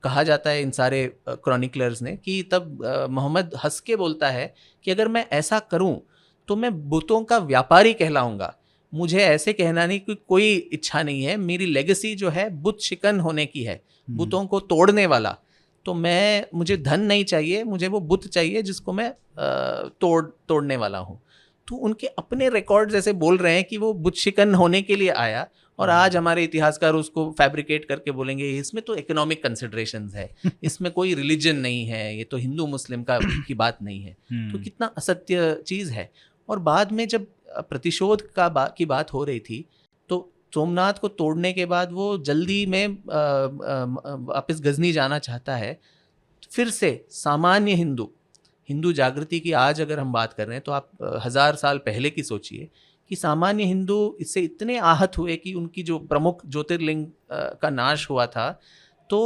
कहा जाता है इन सारे क्रॉनिकलर्स ने कि तब मोहम्मद हंस के बोलता है कि अगर मैं ऐसा करूँ तो मैं बुतों का व्यापारी कहलाऊँगा। मुझे ऐसे कहना नहीं कि कोई इच्छा नहीं है मेरी लेगेसी जो है बुत शिकन होने की है हम्म। बुतों को तोड़ने वाला तो मैं मुझे धन नहीं चाहिए मुझे वो बुत चाहिए जिसको मैं तोड़ तोड़ने वाला हूँ तो उनके अपने रिकॉर्ड जैसे बोल रहे हैं कि वो बुत शिकन होने के लिए आया और आज हम्म। हमारे इतिहासकार उसको फैब्रिकेट करके बोलेंगे इसमें तो इकोनॉमिक कंसिडरेशन है [LAUGHS] इसमें कोई रिलीजन नहीं है ये तो हिंदू मुस्लिम का की बात नहीं है तो हम्म। कितना असत्य चीज़ है और बाद में जब प्रतिशोध का बा, की बात हो रही थी तो सोमनाथ को तोड़ने के बाद वो जल्दी में वापस गजनी जाना चाहता है फिर से सामान्य हिंदू हिंदू जागृति की आज अगर हम बात कर रहे हैं तो आप हज़ार साल पहले की सोचिए कि सामान्य हिंदू इससे इतने आहत हुए कि उनकी जो प्रमुख ज्योतिर्लिंग का नाश हुआ था तो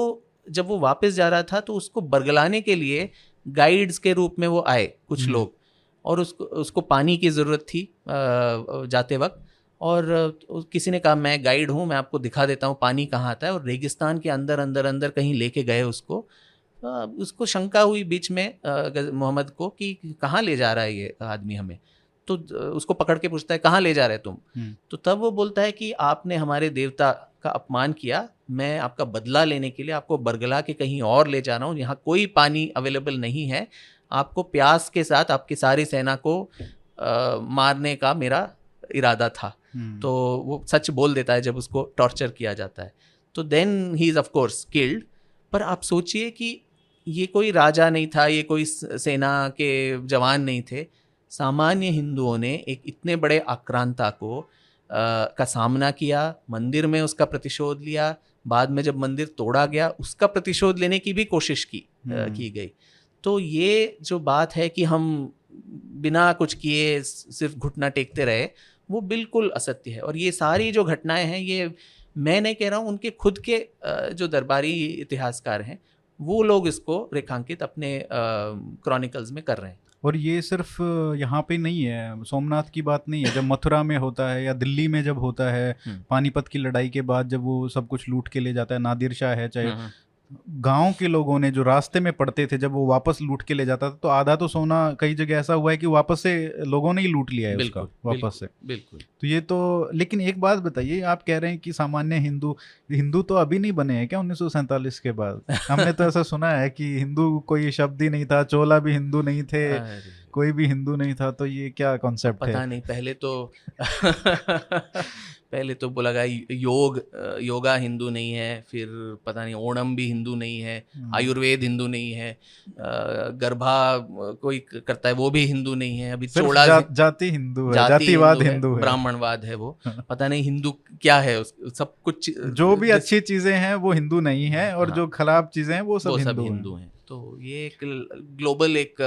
जब वो वापस जा रहा था तो उसको बरगलाने के लिए गाइड्स के रूप में वो आए कुछ हम्म। लोग और उसको उसको पानी की ज़रूरत थी जाते वक्त। और किसी ने कहा मैं गाइड हूँ मैं आपको दिखा देता हूँ पानी कहाँ आता है। और रेगिस्तान के अंदर अंदर अंदर कहीं लेके गए उसको। उसको शंका हुई बीच में मोहम्मद को कि कहाँ ले जा रहा है ये आदमी हमें? तो उसको पकड़ के पूछता है कहाँ ले जा रहे तुम? हम्म। तो तब वो बोलता है कि आपने हमारे देवता का अपमान किया मैं आपका बदला लेने के लिए आपको बरगला के कहीं और ले जा रहा हूँ यहाँ कोई पानी अवेलेबल नहीं है आपको प्यास के साथ आपकी सारी सेना को आ, मारने का मेरा इरादा था। हम्म। तो वो सच बोल देता है जब उसको टॉर्चर किया जाता है। तो then he is of course killed पर आप सोचिए कि ये कोई राजा नहीं था ये कोई सेना के जवान नहीं थे। सामान्य हिंदुओं ने एक इतने बड़े आक्रांता को आ, का सामना किया मंदिर में उसका प्रतिशोध लिया बाद में जब मंदिर तोड़ा गया उसका प्रतिशोध लेने की भी कोशिश की हम्म। की गई। तो ये जो बात है कि हम बिना कुछ किए सिर्फ़ घुटना टेकते रहे वो बिल्कुल असत्य है। और ये सारी जो घटनाएँ हैं ये मैं नहीं कह रहा हूँ उनके खुद के जो दरबारी इतिहासकार हैं वो लोग इसको रेखांकित अपने क्रॉनिकल्स में कर रहे हैं। और ये सिर्फ़ यहाँ पे नहीं है सोमनाथ की बात नहीं है। जब मथुरा में होता है या दिल्ली में जब होता है हम्म। पानीपत की लड़ाई के बाद जब वो सब कुछ लूट के ले जाता है नादिर शाह है चाहे हम्म, गाँव के लोगों ने जो रास्ते में पड़ते थे जब वो वापस लूट के ले जाता था तो आधा तो सोना कई जगह ऐसा हुआ है कि वापस से लोगों ने ही लूट लिया है उसका वापस से। बिल्कुल। तो ये तो लेकिन एक बात बताइए आप कह रहे हैं कि सामान्य हिंदू हिंदू तो अभी नहीं बने हैं क्या उन्नीस के बाद? हमने तो ऐसा सुना है कि हिंदू कोई शब्द ही नहीं था चोला भी हिंदू नहीं थे। कोई भी हिंदू नहीं था तो ये क्या कॉन्सेप्ट पता है नहीं पहले तो [LAUGHS] पहले तो बोला गया योग योगा हिंदू नहीं है फिर पता नहीं ओणम भी हिंदू नहीं है हम्म। आयुर्वेद हिंदू नहीं है गर्भा कोई करता है वो भी हिंदू नहीं है अभी जा, जाति हिंदू है जातिवाद हिंदू है ब्राह्मणवाद है वो। [LAUGHS] पता नहीं हिंदू क्या है उस, सब कुछ जो भी अच्छी चीज़ें हैं वो हिंदू नहीं है और हाँ। जो खराब चीज़ें हैं वो सब हिंदू हैं। हैं। तो ये एक ग्लोबल एक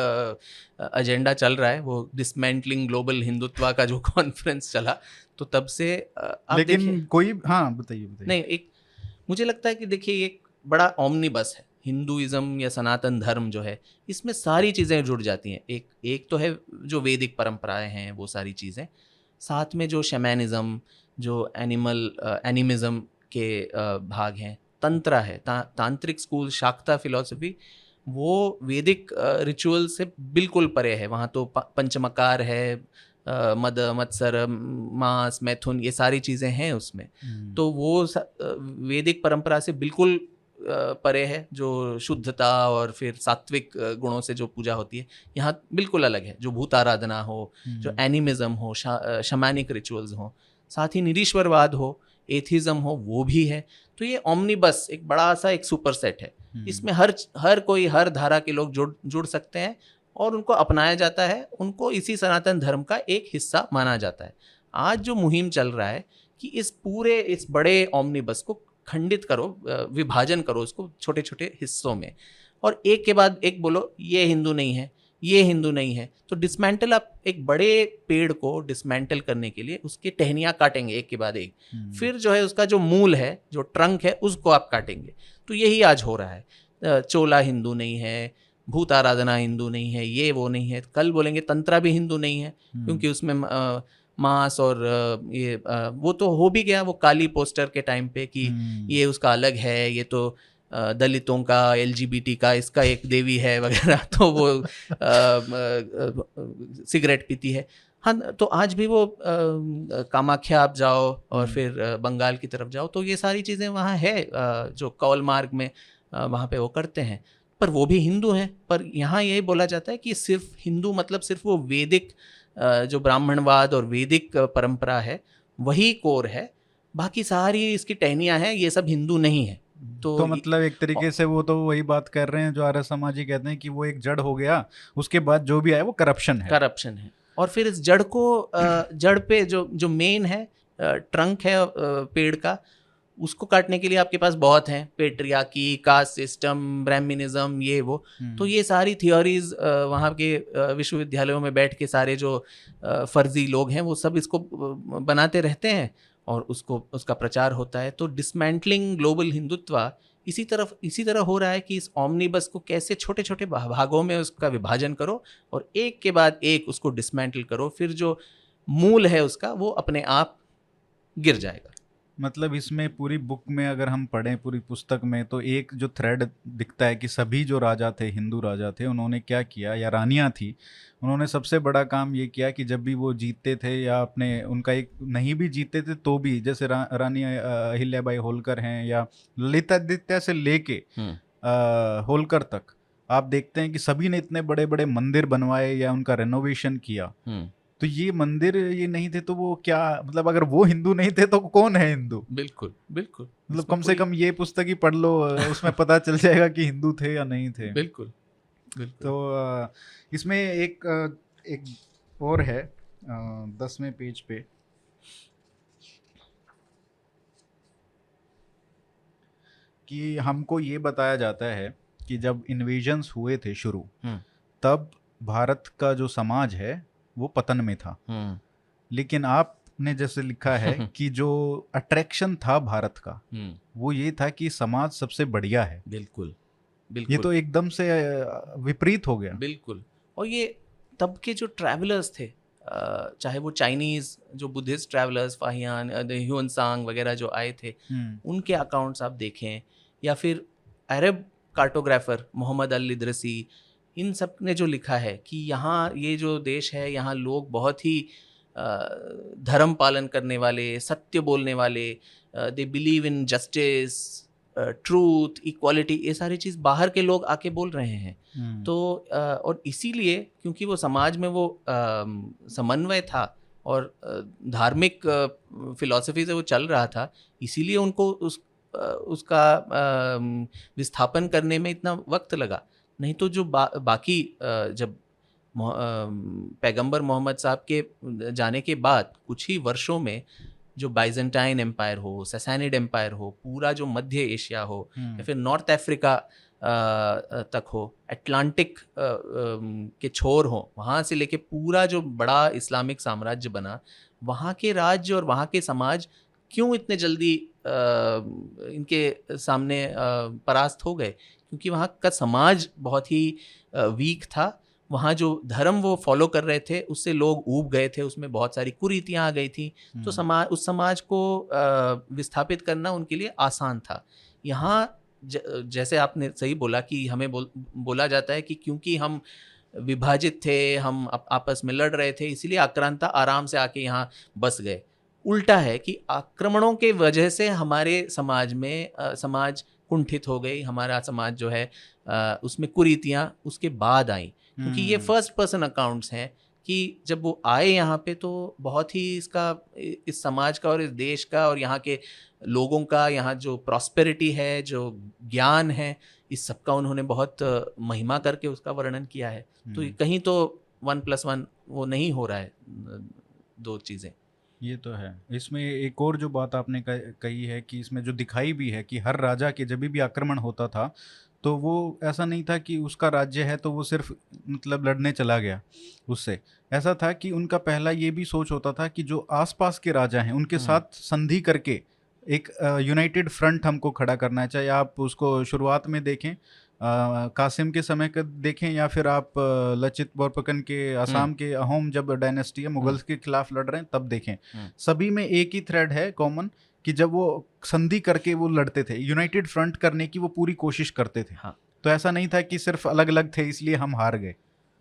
एजेंडा चल रहा है वो डिसमेंटलिंग ग्लोबल हिंदुत्व का जो [LAUGHS] कॉन्फ्रेंस चला तो तब से आप लेकिन कोई हाँ बताइए बताइए। नहीं एक मुझे लगता है कि देखिए ये एक बड़ा ओमनी बस है हिंदुइज्म या सनातन धर्म जो है इसमें सारी चीज़ें जुड़ जाती हैं। एक एक तो है जो वैदिक परंपराएँ हैं वो सारी चीज़ें साथ में जो शमैनिज्म जो एनिमल एनिमिज्म के भाग हैं तंत्र है ता, तांत्रिक स्कूल शाक्ता फिलॉसफी वो वैदिक रिचुअल से बिल्कुल परे है। वहाँ तो पंचमकार है मद मत्सर मांस मैथुन ये सारी चीज़ें हैं उसमें। हम्म, तो वो वैदिक परंपरा से बिल्कुल परे है जो शुद्धता और फिर सात्विक गुणों से जो पूजा होती है यहाँ बिल्कुल अलग है। जो भूत आराधना हो जो एनिमिज्म हो शमानिक रिचुअल्स हो साथ ही निरीश्वरवाद हो एथिज्म हो वो भी है। तो ये ओमनीबस एक बड़ा सा एक सुपर सेट है। इसमें हर हर कोई हर धारा के लोग जुड़ जुड़ सकते हैं और उनको अपनाया जाता है। उनको इसी सनातन धर्म का एक हिस्सा माना जाता है। आज जो मुहिम चल रहा है कि इस पूरे इस बड़े ओमनीबस को खंडित करो विभाजन करो उसको छोटे छोटे हिस्सों में। और एक के बाद एक बोलो ये हिंदू नहीं है ये हिंदू नहीं है। तो डिसमेंटल आप एक बड़े पेड़ को डिसमेंटल करने के लिए उसकी टहनियाँ काटेंगे एक के बाद एक। हम्म, फिर जो है उसका जो मूल है जो ट्रंक है उसको आप काटेंगे। तो यही आज हो रहा है। चोला हिंदू नहीं है भूत आराधना हिंदू नहीं है ये वो नहीं है। कल बोलेंगे तंत्रा भी हिंदू नहीं है हम्म, क्योंकि उसमें मांस और ये वो तो हो भी गया वो काली पोस्टर के टाइम पे कि हम्म, ये उसका अलग है ये तो दलितों का एलजीबीटी का इसका एक देवी है वगैरह [LAUGHS] तो वो सिगरेट पीती है। हाँ तो आज भी वो कामाख्या आप जाओ और हम्म। फिर बंगाल की तरफ़ जाओ तो ये सारी चीज़ें वहाँ है जो कौल मार्ग में वहाँ पे वो करते हैं। पर वो भी हिंदू हैं पर यहाँ यही बोला जाता है कि सिर्फ़ हिंदू मतलब सिर्फ़ वो वैदिक जो ब्राह्मणवाद और वैदिक परंपरा है वही कोर है बाकी सारी इसकी टहनियाँ हैं ये सब हिंदू नहीं है। तो, तो मतलब एक तरीके से वो तो वही बात कर रहे हैं जो आर्य समाजी कहते हैं कि वो एक जड़ हो गया उसके बाद जो भी आया वो करप्शन है। करप्शन है। और फिर इस जड़ को जड़ पे जो जो मेन है ट्रंक है पेड़ का उसको काटने के लिए आपके पास बहुत हैं। पेट्रियाकी कास्ट सिस्टम ब्राह्मणिज्म ये वो। हम्म, तो ये सारी थियोरीज वहाँ के विश्वविद्यालयों में बैठ के सारे जो फर्जी लोग हैं वो सब इसको बनाते रहते हैं और उसको उसका प्रचार होता है। तो डिसमेंटलिंग ग्लोबल हिंदुत्व इसी तरफ़, इसी तरह हो रहा है कि इस ओमनीबस को कैसे छोटे छोटे भागों में उसका विभाजन करो और एक के बाद एक उसको डिसमेंटल करो, फिर जो मूल है उसका, वो अपने आप गिर जाएगा। मतलब इसमें पूरी बुक में अगर हम पढ़ें पूरी पुस्तक में तो एक जो थ्रेड दिखता है कि सभी जो राजा थे हिंदू राजा थे उन्होंने क्या किया या रानियाँ थी उन्होंने सबसे बड़ा काम ये किया कि जब भी वो जीतते थे या अपने उनका एक नहीं भी जीतते थे तो भी जैसे रा, रानी अहिल्याबाई होलकर हैं या ललितादित्य से लेके अ, होलकर तक आप देखते हैं कि सभी ने इतने बड़े बड़े मंदिर बनवाए या उनका रेनोवेशन किया। तो ये मंदिर ये नहीं थे तो वो क्या मतलब अगर वो हिंदू नहीं थे तो कौन है हिंदू? बिल्कुल बिल्कुल। मतलब कम से कम ये पुस्तक ही पढ़ लो उसमें पता चल जाएगा कि हिंदू थे या नहीं थे। बिल्कुल बिल्कुल। तो इसमें एक एक और है दसवें पेज पे। कि हमको ये बताया जाता है कि जब इन्वेजन्स हुए थे शुरू हम्म। तब भारत का जो समाज है वो पतन में था। हम्म। लेकिन आप ने जैसे लिखा है [LAUGHS] कि जो अट्रैक्शन था भारत का हम्म, वो ये था कि समाज सबसे बढ़िया है। बिल्कुल बिल्कुल। ये तो एकदम से विपरीत हो गया। बिल्कुल। और ये तब के जो ट्रैवलर्स थे चाहे वो चाइनीज़ जो बुद्धिस्ट ट्रैवलर्स फाहियान ह्यून सांग वगैरह जो आए थे हम्म, उनके अकाउंट्स आप देखें या फिर अरब कार्टोग्राफर मोहम्मद अल इदरसी इन सबने जो लिखा है कि यहाँ ये जो देश है यहाँ लोग बहुत ही धर्म पालन करने वाले सत्य बोलने वाले they believe in justice truth equality ये सारी चीज़ बाहर के लोग आके बोल रहे हैं। हम्म, तो और इसीलिए क्योंकि वो समाज में वो समन्वय था और धार्मिक फिलॉसफी से वो चल रहा था इसीलिए उनको उस उसका विस्थापन करने में इतना वक्त लगा। नहीं तो जो बा, बाकी जब पैगंबर मोहम्मद साहब के जाने के बाद कुछ ही वर्षों में जो बाइजेंटाइन एम्पायर हो ससैनिड एम्पायर हो पूरा जो मध्य एशिया हो हम्म, या फिर नॉर्थ अफ्रीका तक हो अटलांटिक के छोर हो वहाँ से लेके पूरा जो बड़ा इस्लामिक साम्राज्य बना वहाँ के राज्य और वहाँ के समाज क्यों इतने जल्दी इनके सामने परास्त हो गए? क्योंकि वहाँ का समाज बहुत ही वीक था। वहाँ जो धर्म वो फॉलो कर रहे थे उससे लोग ऊब गए थे उसमें बहुत सारी कुरीतियाँ आ गई थी। तो हम्म, समाज उस समाज को विस्थापित करना उनके लिए आसान था। यहाँ जैसे आपने सही बोला कि हमें बोल, बोला जाता है कि क्योंकि हम विभाजित थे हम आप, आपस में लड़ रहे थे इसीलिए आक्रांता आराम से आके यहाँ बस गए। उल्टा है कि आक्रमणों के वजह से हमारे समाज में अ, समाज कुंठित हो गई हमारा समाज जो है उसमें कुरीतियाँ उसके बाद आई। क्योंकि ये फ़र्स्ट पर्सन अकाउंट्स हैं कि जब वो आए यहाँ पे तो बहुत ही इसका इस समाज का और इस देश का और यहाँ के लोगों का यहाँ जो प्रॉस्पेरिटी है जो ज्ञान है इस सब का उन्होंने बहुत महिमा करके उसका वर्णन किया है। तो हम्म, कहीं तो वन प्लस वन वो नहीं हो रहा है दो चीज़ें। ये तो है इसमें एक और जो बात आपने कही है कि इसमें जो दिखाई भी है कि हर राजा के जब भी आक्रमण होता था तो वो ऐसा नहीं था कि उसका राज्य है तो वो सिर्फ़ मतलब लड़ने चला गया उससे ऐसा था कि उनका पहला ये भी सोच होता था कि जो आसपास के राजा हैं उनके हम्म। साथ संधि करके एक यूनाइटेड फ्रंट हमको खड़ा करना है चाहे आप उसको शुरुआत में देखें कासिम के समय का देखें या फिर आप लचित बोरपकन के असम हम्म। के अहोम जब डायनेस्टी है मुगल्स के खिलाफ लड़ रहे हैं तब देखें हम्म। सभी में एक ही थ्रेड है कॉमन कि जब वो संधि करके वो लड़ते थे यूनाइटेड फ्रंट करने की वो पूरी कोशिश करते थे हाँ। तो ऐसा नहीं था कि सिर्फ़ अलग अलग थे इसलिए हम हार गए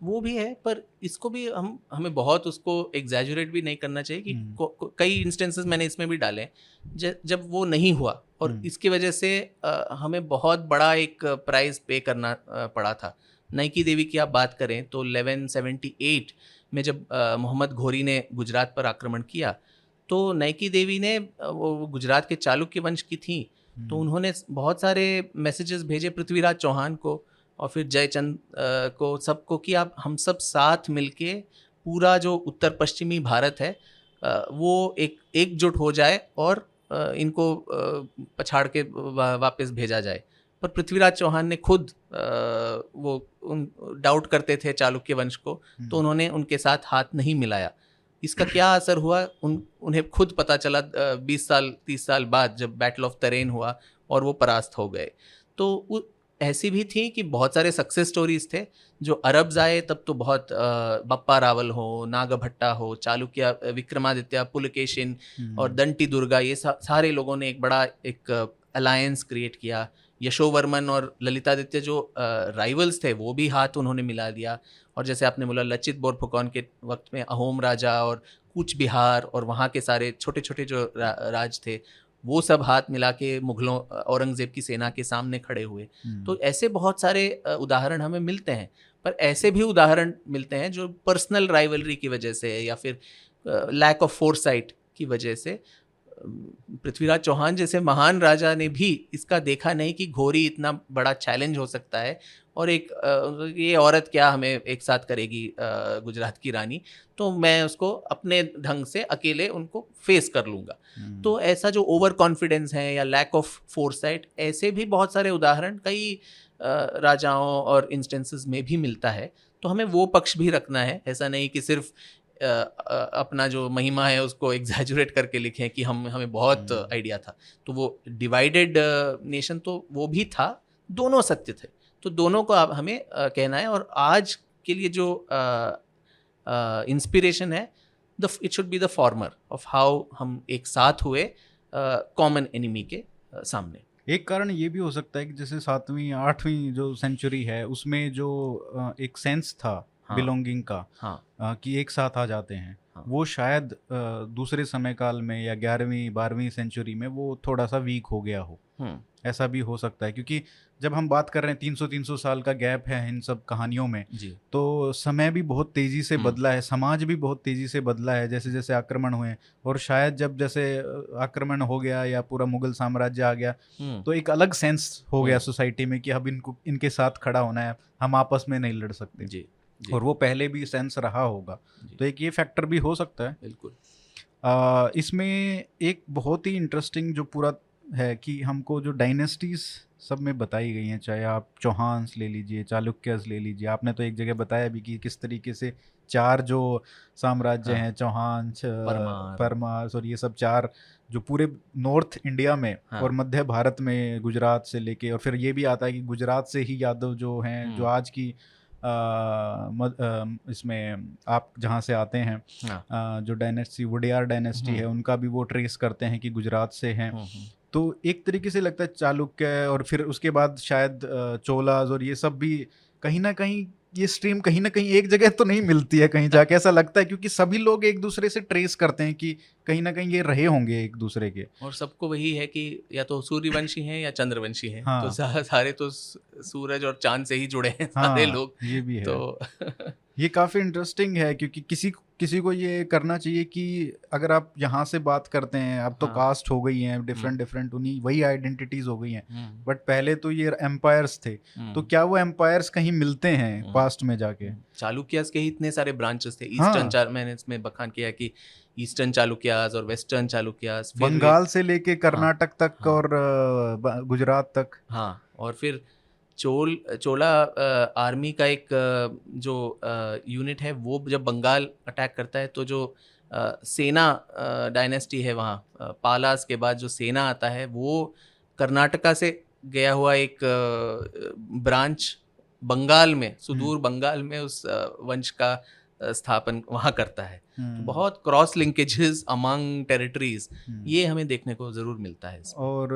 वो भी है पर इसको भी हम हमें बहुत उसको एग्जैजुरेट भी नहीं करना चाहिए कि हम्म। कई इंस्टेंसेस मैंने इसमें भी डाले ज, जब वो नहीं हुआ और हम्म। इसकी वजह से अ, हमें बहुत बड़ा एक प्राइस पे करना अ, पड़ा था नईकी देवी की आप बात करें तो 1178 में जब मोहम्मद घोरी ने गुजरात पर आक्रमण किया तो नईकी देवी ने वो गुजरात के चालुक्य वंश की थी हम्म। तो उन्होंने बहुत सारे मैसेजेस भेजे पृथ्वीराज चौहान को और फिर जयचंद को सबको कि आप हम सब साथ मिलके पूरा जो उत्तर पश्चिमी भारत है वो एक एकजुट हो जाए और इनको पछाड़ के वापस भेजा जाए। पर पृथ्वीराज चौहान ने खुद वो उन डाउट करते थे चालुक्य वंश को हम्म। तो उन्होंने उनके साथ हाथ नहीं मिलाया। इसका क्या असर हुआ? उन उन्हें खुद पता चला बीस साल तीस साल बाद जब बैटल ऑफ़ तरेन हुआ और वो परास्त हो गए। तो ऐसी भी थी कि बहुत सारे सक्सेस स्टोरीज थे जो अरब्स आए तब तो बहुत बप्पा रावल हो नागभट्टा हो चालुक्य विक्रमादित्य पुलकेशिन हम्म। और दंटी दुर्गा ये सा, सारे लोगों ने एक बड़ा एक अलायंस क्रिएट किया यशोवर्मन और ललितादित्य जो राइवल्स थे वो भी हाथ उन्होंने मिला दिया और जैसे आपने बोला लचित बोरफुकौन के वक्त में अहोम राजा और कूच बिहार और वहाँ के सारे छोटे छोटे जो रा, राज थे वो सब हाथ मिला के मुगलों औरंगज़ेब की सेना के सामने खड़े हुए हम्म। तो ऐसे बहुत सारे उदाहरण हमें मिलते हैं पर ऐसे भी उदाहरण मिलते हैं जो पर्सनल राइवलरी की वजह से या फिर लैक ऑफ़ फोरसाइट की वजह से पृथ्वीराज चौहान जैसे महान राजा ने भी इसका देखा नहीं कि घोरी इतना बड़ा चैलेंज हो सकता है और एक अ, ये औरत क्या हमें एक साथ करेगी गुजरात की रानी तो मैं उसको अपने ढंग से अकेले उनको फेस कर लूँगा। हम्म। तो ऐसा जो ओवर कॉन्फिडेंस है या लैक ऑफ़ फोरसाइट ऐसे भी बहुत सारे उदाहरण कई राजाओं और इंस्टेंसेस में भी मिलता है। तो हमें वो पक्ष भी रखना है। ऐसा नहीं कि सिर्फ़ अ, अ, अपना जो महिमा है उसको एग्जैजुरेट करके लिखें कि हम हमें बहुत हम्म। आइडिया था। तो वो डिवाइडेड नेशन तो वो भी था। दोनों सत्य थे। तो दोनों को आप हमें अ, कहना है और आज के लिए जो इंस्पिरेशन है the it should be the former of how हम एक साथ हुए कॉमन एनिमी के सामने एक कारण ये भी हो सकता है कि जैसे सातवीं आठवीं जो सेंचुरी है उसमें जो एक सेंस था हाँ। बिलोंगिंग का हाँ कि एक साथ आ जाते हाँ। वो शायद दूसरे समय काल में या ग्यारहवीं बारहवीं सेंचुरी में वो थोड़ा सा वीक हो गया हो। हम्म। ऐसा भी हो सकता है क्योंकि जब हम बात कर रहे हैं 300 300 साल का गैप है इन सब कहानियों में तो समय भी बहुत तेज़ी से हम्म। बदला है समाज भी बहुत तेज़ी से बदला है जैसे जैसे आक्रमण हुए और शायद जब जैसे आक्रमण हो गया या पूरा मुगल साम्राज्य आ गया हम्म। तो एक अलग सेंस हो गया। सोसाइटी में कि अब इनको इनके साथ खड़ा होना है हम आपस में नहीं लड़ सकते। जी। और वो पहले भी सेंस रहा होगा तो एक ये फैक्टर भी हो सकता है बिल्कुल इसमें एक बहुत ही इंटरेस्टिंग जो पूरा है कि हमको जो डायनेस्टीज सब में बताई गई हैं चाहे आप चौहान्स ले लीजिए चालुक्यस ले लीजिए आपने तो एक जगह बताया भी कि किस तरीके से चार जो साम्राज्य हाँ। हैं चौहान परमार। परमार और ये सब चार जो पूरे नॉर्थ इंडिया में हाँ। और मध्य भारत में गुजरात से लेके और फिर ये भी आता है कि गुजरात से ही यादव जो हैं जो हम्म। आज की इसमें आप जहाँ से आते हैं हाँ। आ, जो डायनेस्टी वुडियार डायनेस्टी है हम्म। उनका भी वो ट्रेस करते हैं कि गुजरात से हैं। हम्म, हम्म, तो एक तरीके से लगता है चालुक्य और फिर उसके बाद शायद चोलाज और ये सब भी कहीं ना कहीं ये स्ट्रीम कहीं ना कहीं एक जगह तो नहीं मिलती है कहीं जाके ऐसा लगता है क्योंकि सभी लोग एक दूसरे से ट्रेस करते हैं कि कहीं ना कहीं ये रहे होंगे एक दूसरे के और सबको वही है कि या तो सूर्यवंशी हैं या चंद्रवंशी हैं हाँ। तो सारे तो सूरज और चाँद से ही जुड़े हैं सारे हाँ सारे लोग ये भी है तो ये काफ़ी इंटरेस्टिंग है क्योंकि किसी किसी को ये करना चाहिए कि अगर आप यहाँ से बात करते हैं अब तो हाँ। कास्ट हो गई हैं डिफरेंट हम्म। डिफरेंट उन्हीं वही आइडेंटिटीज हो गई हैं हम्म, बट पहले तो ये एम्पायर्स थे हम्म, तो क्या वो एम्पायर्स कहीं मिलते हैं हम्म। पास्ट में जाके चालुक्यास के ही इतने सारे ब्रांचेस थे ईस्टर्न हाँ। चाल मैंने इसमें बखान किया कि ईस्टर्न चालुक्यास और वेस्टर्न चालुक्यास बंगाल से लेके कर्नाटक तक हाँ। और गुजरात तक हाँ और फिर चोल चोला आर्मी का एक जो यूनिट है वो जब बंगाल अटैक करता है तो जो सेना डायनेस्टी है वहाँ पालास के बाद जो सेना आता है वो कर्नाटका से गया हुआ एक ब्रांच बंगाल में सुदूर बंगाल में उस वंश का स्थापन वहाँ करता है। तो हम्म, बहुत क्रॉस लिंकेजेस अमंग टेरिटरीज। ये हमें देखने को ज़रूर मिलता है और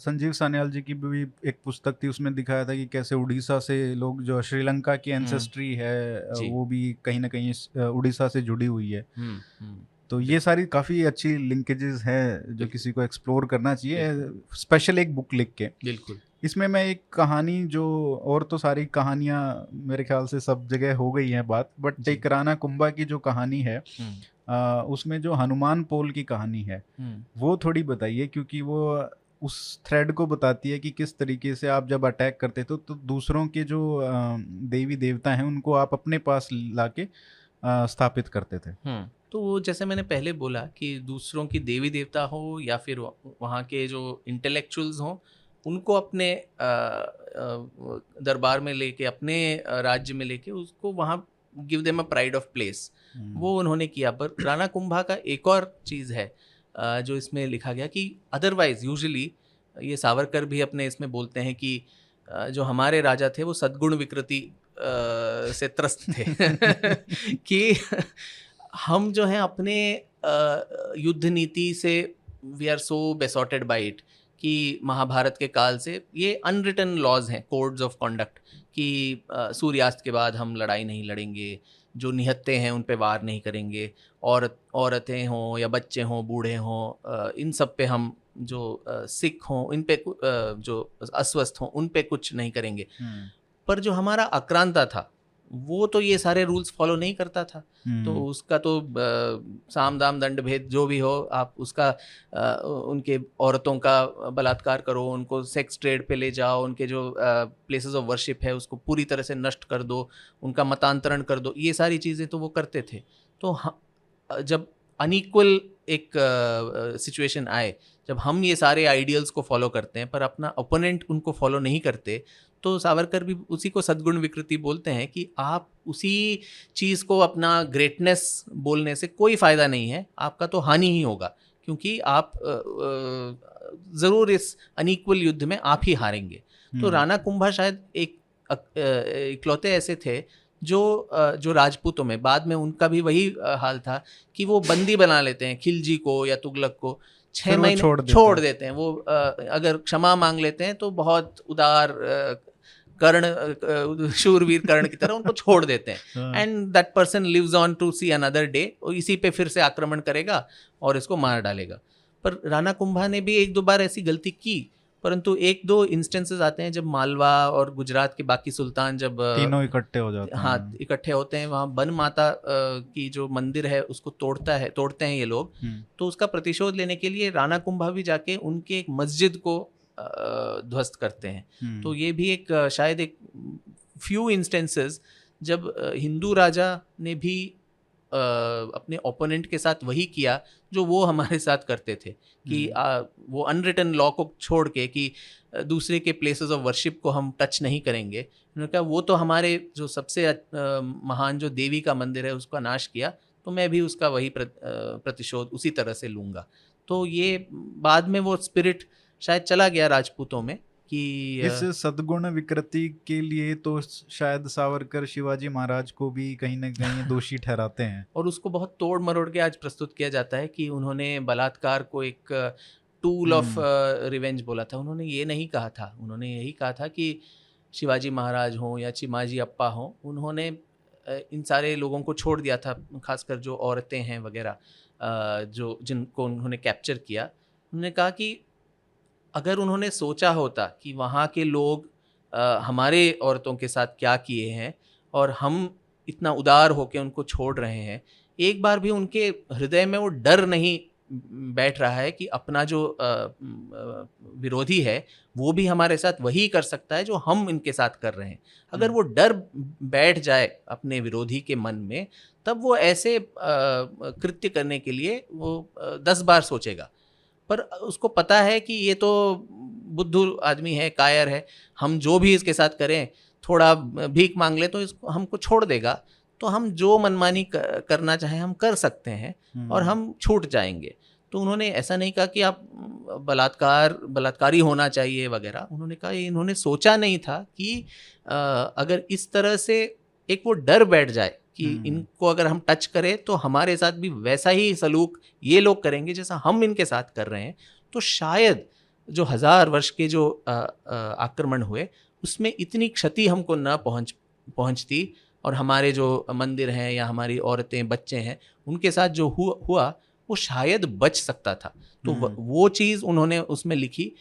संजीव सान्याल जी की भी एक पुस्तक थी उसमें दिखाया था कि कैसे उड़ीसा से लोग जो श्रीलंका की एंसेस्ट्री है हम्म। जी। वो भी कहीं ना कहीं उड़ीसा से जुड़ी हुई है। हम्म तो ये सारी काफ़ी अच्छी लिंकेजेस हैं जो किसी को एक्सप्लोर करना चाहिए स्पेशल एक बुक लिख के। बिल्कुल। इसमें मैं एक कहानी जो और तो सारी कहानियाँ मेरे ख्याल से सब जगह हो गई है बात बट। एक राणा कुंभा की जो कहानी है हम्म। आ, उसमें जो हनुमान पोल की कहानी है हम्म। वो थोड़ी बताइए क्योंकि वो उस थ्रेड को बताती है कि किस तरीके से आप जब अटैक करते थे तो दूसरों के जो देवी देवता हैं उनको आप अपने पास लाके स्थापित करते थे। हम्म। तो वो जैसे मैंने पहले बोला कि दूसरों की देवी देवता हो या फिर वहाँ के जो इंटेलेक्चुअल्स हों उनको अपने दरबार में लेके अपने राज्य में लेके उसको वहाँ give them a pride of place वो उन्होंने किया। पर राणा कुंभा का एक और चीज़ है जो इसमें लिखा गया कि अदरवाइज़ यूजली ये सावरकर भी अपने इसमें बोलते हैं कि जो हमारे राजा थे वो सद्गुण विकृति से त्रस्त थे। [LAUGHS] कि हम जो हैं अपने युद्ध नीति से we are so besotted by it कि महाभारत के काल से ये अनरिटन लॉज हैं कोड्स ऑफ़ कॉन्डक्ट कि सूर्यास्त के बाद हम लड़ाई नहीं लड़ेंगे जो निहत्ते हैं उन पे वार नहीं करेंगे औरत औरतें हों या बच्चे हों बूढ़े हों इन सब पे हम जो सिख हों इन पे जो अस्वस्थ हों उन पे कुछ नहीं करेंगे। हम्म, पर जो हमारा आक्रांता था वो तो ये सारे रूल्स फॉलो नहीं करता था। हम्म, तो उसका तो अ, साम दाम दंड भेद जो भी हो आप उसका अ, उनके औरतों का बलात्कार करो उनको सेक्स ट्रेड पे ले जाओ उनके जो प्लेसेस ऑफ़ वर्शिप है उसको पूरी तरह से नष्ट कर दो उनका मतांतरण कर दो ये सारी चीज़ें तो वो करते थे। तो जब अनइक्वल एक सिचुएशन आए जब हम ये सारे आइडियल्स को फॉलो करते हैं पर अपना ओपोनेंट उनको फॉलो नहीं करते तो सावरकर भी उसी को सद्गुण विकृति बोलते हैं कि आप उसी चीज़ को अपना ग्रेटनेस बोलने से कोई फ़ायदा नहीं है आपका तो हानि ही होगा क्योंकि आप ज़रूर इस अनइक्वल युद्ध में आप ही हारेंगे तो हम्म, राणा कुंभा शायद एक इकलौते ऐसे थे जो जो राजपूतों में बाद में उनका भी वही हाल था कि वो बंदी बना लेते हैं खिलजी को या तुगलक को छह महीने छोड़ देते छोड़ हैं। देते हैं वो अगर क्षमा मांग लेते हैं तो बहुत उदार कर्ण शूरवीर कर्ण की तरह उनको छोड़ देते हैं। And that person lives on to see another day और इसी पे फिर से आक्रमण करेगा और इसको मार डालेगा। पर राणा कुंभा ने भी एक दो बार ऐसी गलती की परंतु एक दो इंस्टेंसेस आते हैं जब मालवा और गुजरात के बाकी सुल्तान जब तीनों इकट्ठे हो जाते हैं। हाँ इकट्ठे होते हैं वहाँ वन माता की जो मंदिर है उसको तोड़ता है तोड़ते हैं ये लोग। हम्म, तो उसका प्रतिशोध लेने के लिए राणा कुंभा भी जाके उनके एक मस्जिद को ध्वस्त करते हैं। हम्म, तो ये भी एक शायद एक फ्यू इंस्टेंसेस जब हिंदू राजा ने भी अपने ओपोनेंट के साथ वही किया जो वो हमारे साथ करते थे कि हम्म। आ, वो अनरिटन लॉ को छोड़ के कि दूसरे के प्लेसेस ऑफ़ वर्शिप को हम टच नहीं करेंगे। उन्होंने कहा वो तो हमारे जो सबसे अ, महान जो देवी का मंदिर है उसका नाश किया तो मैं भी उसका वही प्रत, प्रतिशोध उसी तरह से लूँगा। तो ये बाद में वो स्पिरिट शायद चला गया राजपूतों में कि इस सद्गुण विकृति के लिए तो शायद सावरकर शिवाजी महाराज को भी कहीं ना कहीं [LAUGHS] दोषी ठहराते हैं। और उसको बहुत तोड़ मरोड़ के आज प्रस्तुत किया जाता है कि उन्होंने बलात्कार को एक टूल ऑफ़ रिवेंज बोला था। उन्होंने ये नहीं कहा था। उन्होंने यही कहा था कि शिवाजी महाराज हों या चिमाजी अप्पा हों उन्होंने इन सारे लोगों को छोड़ दिया था खासकर जो औरतें हैं वगैरह जो जिनको उन्होंने कैप्चर किया। उन्होंने कहा कि अगर उन्होंने सोचा होता कि वहाँ के लोग अ, हमारे औरतों के साथ क्या किए हैं और हम इतना उदार होकर उनको छोड़ रहे हैं एक बार भी उनके हृदय में वो डर नहीं बैठ रहा है कि अपना जो विरोधी है वो भी हमारे साथ वही कर सकता है जो हम इनके साथ कर रहे हैं अगर हम्म। वो डर बैठ जाए अपने विरोधी के मन में तब वो ऐसे कृत्य करने के लिए वो दस बार सोचेगा पर उसको पता है कि ये तो बुद्धू आदमी है कायर है हम जो भी इसके साथ करें थोड़ा भीख मांग ले तो इसको हमको छोड़ देगा। तो हम जो मनमानी करना चाहें हम कर सकते हैं और हम्म, हम छूट जाएँगे। तो उन्होंने ऐसा नहीं कहा कि आप बलात्कार बलात्कारी होना चाहिए वगैरह। उन्होंने कहा इन्होंने सोचा नहीं था कि अ, अगर इस तरह से एक वो डर बैठ जाए कि हम्म। इनको अगर हम टच करें तो हमारे साथ भी वैसा ही सलूक ये लोग करेंगे जैसा हम इनके साथ कर रहे हैं तो शायद जो हज़ार वर्ष के जो आक्रमण हुए उसमें इतनी क्षति हमको न पहुँच पहुँचती और हमारे जो मंदिर हैं या हमारी औरतें बच्चे हैं उनके साथ जो हुआ हुआ वो शायद बच सकता था तो हम्म। वो चीज़ उन्होंने उसमें लिखी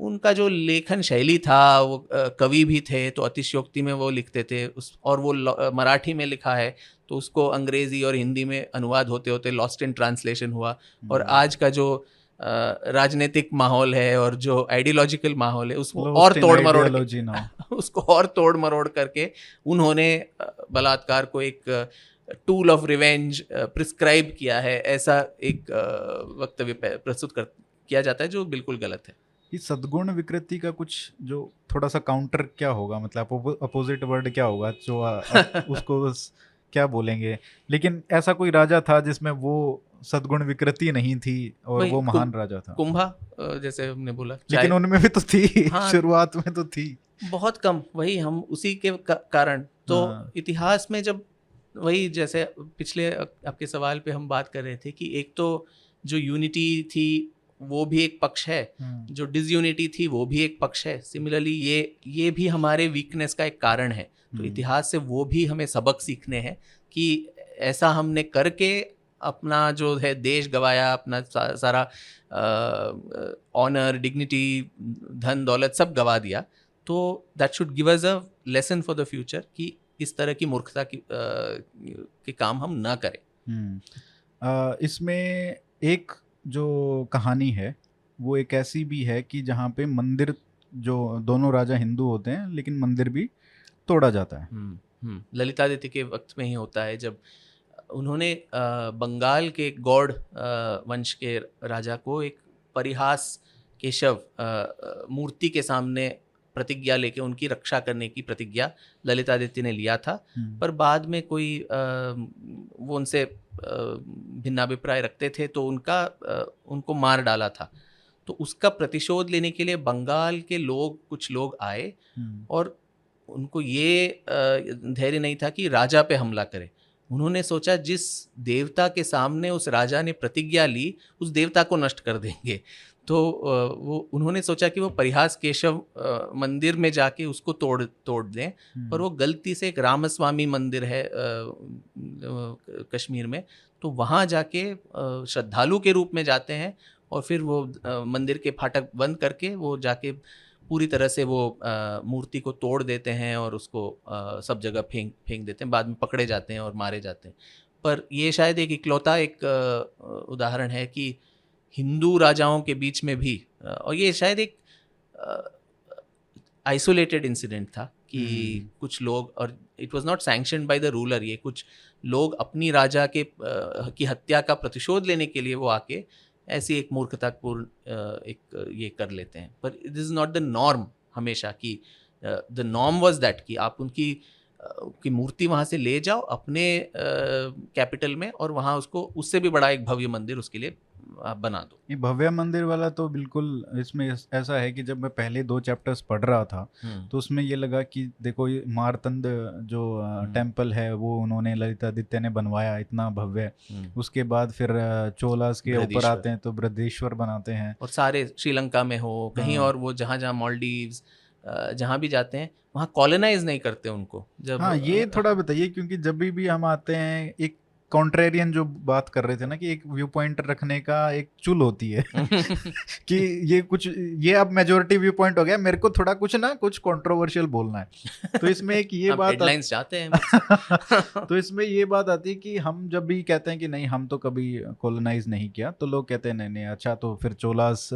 उनका जो लेखन शैली था वो कवि भी थे तो अतिशयोक्ति में वो लिखते थे। उस और वो मराठी में लिखा है तो उसको अंग्रेज़ी और हिंदी में अनुवाद होते होते लॉस्ट इन ट्रांसलेशन हुआ। और हम्म। आज का जो राजनीतिक माहौल है और जो आइडियोलॉजिकल माहौल है उसको और तोड़ मरोड़ [LAUGHS] उसको और तोड़ मरोड़ करके उन्होंने बलात्कार को एक टूल ऑफ़ रिवेंज प्रिस्क्राइब किया है। ऐसा एक वक्तव्य प्रस्तुत कर किया जाता है जो बिल्कुल गलत है। इस सद्गुण विकृति का कुछ जो थोड़ा सा काउंटर क्या होगा? मतलब अपोजिट वर्ड क्या होगा? जो आ, [LAUGHS] उसको स- क्या बोलेंगे? लेकिन ऐसा कोई राजा था जिसमें वो सद्गुण विकृति नहीं थी और वो महान राजा था? कुंभा जैसे हमने बोला लेकिन उनमें भी तो थी [LAUGHS] हाँ। शुरुआत में तो थी। बहुत कम वही हम उसी के कारण। तो हाँ। इतिहास में जब वही जैसे पिछले आपके सवाल पे हम बात कर रहे थे कि एक तो जो यूनिटी थी वो भी एक पक्ष है। हम्म, जो डिसयूनिटी थी वो भी एक पक्ष है। सिमिलरली ये ये भी हमारे वीकनेस का एक कारण है। तो हम्म, इतिहास से वो भी हमें सबक सीखने हैं कि ऐसा हमने करके अपना जो है देश गवाया अपना सा, सारा ऑनर डिग्निटी धन दौलत सब गवा दिया। तो that should give us a lesson for the future कि इस तरह की मूर्खता की अ, के काम हम ना करें। हम्म। आ, इसमें एक जो कहानी है वो एक ऐसी भी है कि जहाँ पे मंदिर जो दोनों राजा हिंदू होते हैं लेकिन मंदिर भी तोड़ा जाता है हम्म, हम्म। ललितादित्य के वक्त में ही होता है जब उन्होंने बंगाल के गौड़ वंश के राजा को एक परिहास केशव मूर्ति के सामने प्रतिज्ञा लेके उनकी रक्षा करने की प्रतिज्ञा ललितादित्य ने लिया था। हम्म, पर बाद में कोई अ, वो उनसे भिन्नाभिप्राय रखते थे तो उनका अ, उनको मार डाला था। तो उसका प्रतिशोध लेने के लिए बंगाल के लोग कुछ लोग आए हम्म, और उनको ये धैर्य नहीं था कि राजा पे हमला करें। उन्होंने सोचा जिस देवता के सामने उस राजा ने प्रतिज्ञा ली उस देवता को नष्ट कर देंगे। तो वो उन्होंने सोचा कि वो परिहास केशव मंदिर में जाके उसको तोड़ तोड़ दें। हम्म, पर वो गलती से एक रामस्वामी मंदिर है कश्मीर में तो वहाँ जाके श्रद्धालु के रूप में जाते हैं और फिर वो मंदिर के फाटक बंद करके वो जाके पूरी तरह से वो मूर्ति को तोड़ देते हैं और उसको सब जगह फेंक फेंक देते हैं बाद में पकड़े जाते हैं और मारे जाते हैं। पर ये शायद एक इकलौता एक उदाहरण है कि हिंदू राजाओं के बीच में भी और ये शायद एक आइसोलेटेड इंसिडेंट था कि हम्म। कुछ लोग और it was not sanctioned by the ruler ये कुछ लोग अपनी राजा के की हत्या का प्रतिशोध लेने के लिए वो आके ऐसी एक मूर्खतापूर्ण एक ये कर लेते हैं पर it is not the norm हमेशा कि द नॉर्म वाज दैट कि आप उनकी की मूर्ति वहाँ से ले जाओ अपने कैपिटल में और वहाँ उसको उससे भी बड़ा एक भव्य मंदिर उसके लिए आप बना दो ये भव्य मंदिर वाला तो बिल्कुल इसमें ऐसा है कि जब मैं पहले दो चैप्टर्स पढ़ रहा था तो उसमें ये लगा कि देखो ये मारतंड जो हम्म। टेंपल है वो उन्होंने ललितादित्य ने बनवाया इतना भव्य हम्म। उसके बाद फिर चोलास के ऊपर आते हैं तो बृद्धेश्वर बनाते हैं और सारे श्रीलंका में हो कहीं हाँ। और वो जहाँ जहाँ मॉलडीव्स जहाँ भी जाते हैं वहाँ कॉलोनाइज नहीं करते उनको जब हाँ ये थोड़ा बताइए क्योंकि जब भी भी हम आते हैं एक कॉन्ट्रेरियन जो बात कर रहे थे ना कि एक व्यू पॉइंट रखने का एक चुल होती है [LAUGHS] कि ये कुछ ये अब मेजोरिटी व्यू पॉइंट हो गया मेरे को थोड़ा कुछ ना कुछ कंट्रोवर्शियल बोलना है। तो इसमें एक ये [LAUGHS] बात हेडलाइंस चाहते हैं। [LAUGHS] तो इसमें ये बात आती है कि हम जब भी कहते हैं कि नहीं हम तो कभी कॉलोनाइज नहीं किया तो लोग कहते हैं नहीं नहीं अच्छा तो फिर चोलास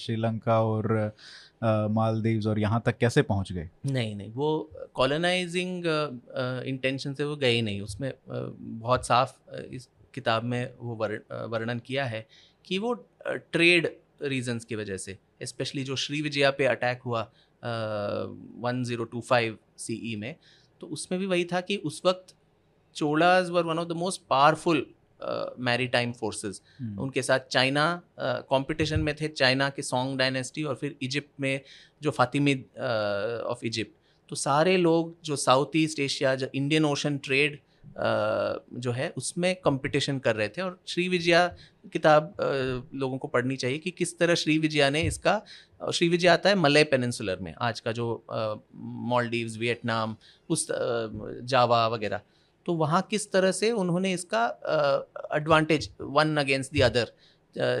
श्रीलंका और मालदीव्स और यहाँ तक कैसे पहुँच गए? नहीं नहीं, वो कॉलोनाइजिंग इंटेंशन से वो गए ही नहीं। उसमें बहुत साफ़ इस किताब में वो वर्ण- वर्णन किया है कि वो ट्रेड रीजंस की वजह से स्पेशली जो श्री विजया पे अटैक हुआ one zero two five CE में तो उसमें भी वही था कि उस वक्त Cholas were one of the most powerful maritime forces उनके साथ चाइना कंपटीशन में थे चाइना के सॉन्ग डायनेस्टी और फिर इजिप्ट में जो फातिमिद ऑफ़ इजिप्ट तो सारे लोग जो साउथ ईस्ट एशिया जो इंडियन ओशन ट्रेड जो है उसमें कंपटीशन कर रहे थे और श्री विजया किताब लोगों को पढ़नी चाहिए कि किस तरह श्री विजया ने इसका श्री विजया आता है मलय पेनिनसुलर में आज का जो मॉलडीव्स वियतनाम उस जावा वगैरह। तो वहाँ किस तरह से उन्होंने इसका advantage one against the other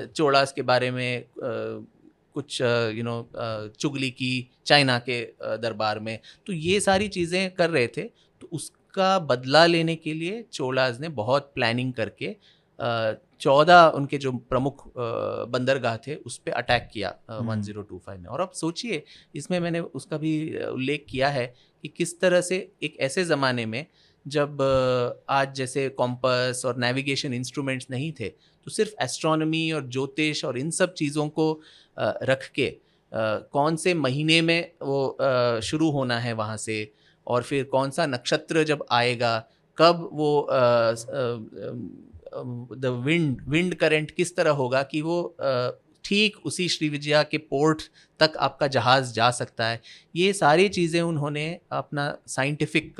Cholas के बारे में अ, कुछ यू नो चुगली की चाइना के दरबार में। तो ये सारी चीज़ें कर रहे थे। तो उसका बदला लेने के लिए चोलाज ने बहुत प्लानिंग करके चौदह उनके जो प्रमुख बंदरगाह थे उस पर अटैक किया। वन ज़ीरो टू फाइव में। और अब सोचिए इसमें मैंने उसका भी उल्लेख किया है कि किस तरह से एक ऐसे ज़माने में जब आज जैसे कॉम्पस और नेविगेशन इंस्ट्रूमेंट्स नहीं थे तो सिर्फ़ एस्ट्रोनॉमी और ज्योतिष और इन सब चीज़ों को रख के कौन से महीने में वो शुरू होना है वहाँ से और फिर कौन सा नक्षत्र जब आएगा, कब वो द विंड विंड करंट किस तरह होगा कि वो ठीक उसी श्री विजया के पोर्ट तक आपका जहाज़ जा सकता है। ये सारी चीज़ें उन्होंने अपना साइंटिफिक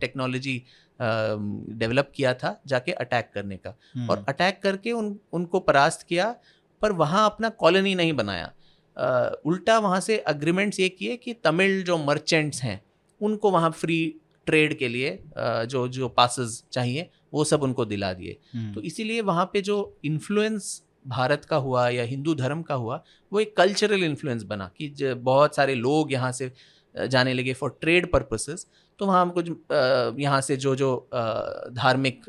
टेक्नोलॉजी डेवलप किया था जाके अटैक करने का। हम्म, और अटैक करके उन उनको परास्त किया पर वहाँ अपना कॉलोनी नहीं बनाया। अ, उल्टा वहाँ से अग्रीमेंट्स ये किए कि तमिल जो मर्चेंट्स हैं उनको वहाँ फ्री ट्रेड के लिए अ, जो जो पासेस चाहिए वो सब उनको दिला दिए। हम्म, तो इसीलिए वहाँ पे जो इन्फ्लुएंस भारत का हुआ या हिंदू धर्म का हुआ वो एक कल्चरल इन्फ्लुएंस बना कि बहुत सारे लोग यहाँ से जाने लगे फॉर ट्रेड पर्पसेस तो वहाँ कुछ यहाँ से जो जो धार्मिक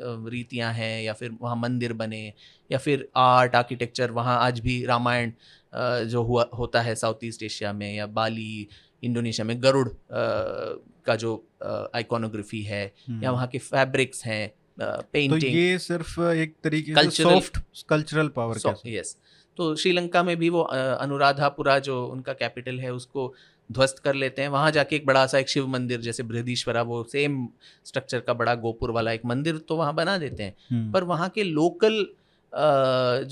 रीतियाँ हैं या फिर वहाँ मंदिर बने या फिर आर्ट आर्किटेक्चर वहाँ आज भी रामायण जो हुआ होता है साउथ ईस्ट एशिया में या बाली इंडोनेशिया में गरुड़ का जो आइकोनोग्राफी है हम्म। या वहाँ के फैब्रिक्स हैं तो पेंटिंग ये सिर्फ़ एक तरीके से सॉफ्ट कल्चरल पावर यस तो श्रीलंका में भी वो अनुराधापुरा जो उनका कैपिटल है उसको ध्वस्त कर लेते हैं। वहाँ जाके एक बड़ा सा एक शिव मंदिर जैसे बृहदीश्वरा वो सेम स्ट्रक्चर का बड़ा गोपुर वाला एक मंदिर तो वहाँ बना देते हैं। हम्म। पर वहाँ के लोकल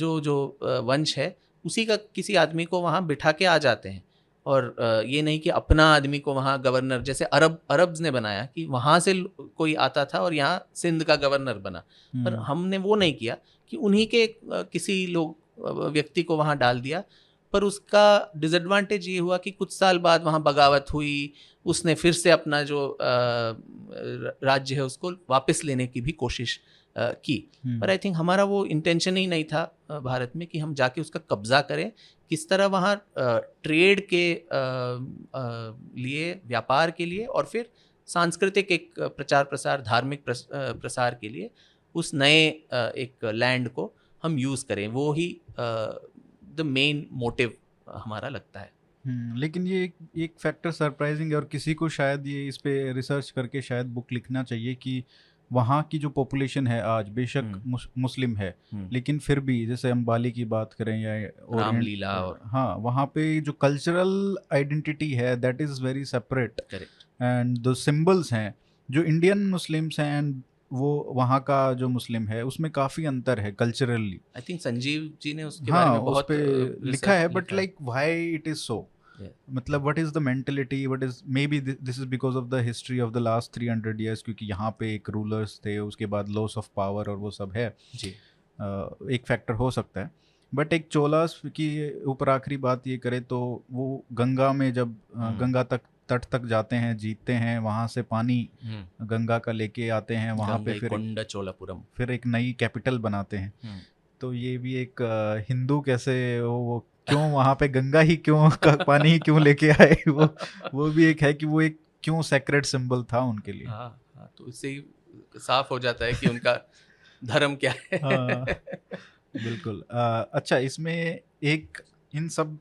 जो जो वंश है उसी का किसी आदमी को वहाँ बिठा के आ जाते हैं। और ये नहीं कि अपना आदमी को वहाँ गवर्नर जैसे अरब अरब्स ने बनाया कि वहाँ से कोई आता था और यहाँ सिंध का गवर्नर बना पर हम्म। हमने वो नहीं किया कि उन्हीं के किसी लोग व्यक्ति को वहाँ डाल दिया पर उसका डिसएडवांटेज ये हुआ कि कुछ साल बाद वहाँ बगावत हुई उसने फिर से अपना जो राज्य है उसको वापस लेने की भी कोशिश की हम्म। पर आई थिंक हमारा वो इंटेंशन ही नहीं था भारत में कि हम जाके उसका कब्जा करें किस तरह वहाँ ट्रेड के लिए व्यापार के लिए और फिर सांस्कृतिक एक प्रचार प्रसार धार्मिक प्रसार के लिए उस नए एक लैंड को हम यूज़ करें। वो ही द मेन मोटिव हमारा लगता है। हम्म, लेकिन ये एक, एक फैक्टर सरप्राइजिंग है और किसी को शायद ये इस पर रिसर्च करके शायद बुक लिखना चाहिए कि वहाँ की जो पॉपुलेशन है आज बेशक हम्म। मुस, मुस्लिम है हम्म। लेकिन फिर भी जैसे हम बाली की बात करें या रामलीला और हाँ वहाँ पे जो कल्चरल आइडेंटिटी है that is very separate and the symbols हैं जो इंडियन मुस्लिम्स हैं एंड वो वहाँ का जो मुस्लिम है उसमें काफ़ी अंतर है culturally I think Sanjeev ji ने उसके हाँ, बारे में बहुत उस पे लिखा है but like why it is so मतलब what is the mentality what is maybe this is because of the history of the last three hundred years क्योंकि यहाँ पे एक रूलर्स थे उसके बाद लॉस ऑफ़ पावर और वो सब है। जी। uh, एक फैक्टर हो सकता है। बट एक चोलास की ऊपर आखिरी बात ये करे तो वो गंगा में जब uh, गंगा तक तट तक जाते हैं जीतते हैं वहाँ से पानी हम्म। गंगा का लेके आते हैं वहाँ पे फिर चोलापुरम। फिर एक नई कैपिटल बनाते हैं। हम्म। तो ये भी एक हिंदू कैसे वो, वो क्यों वहाँ पे गंगा ही क्यों का पानी ही क्यों लेके आए वो? वो भी एक है कि वो एक क्यों सेक्रेट सिंबल था उनके लिए। हाँ हाँ तो इससे ही साफ़ हो जाता है कि उनका धर्म क्या है। हाँ, बिल्कुल। आ, अच्छा इसमें एक इन सब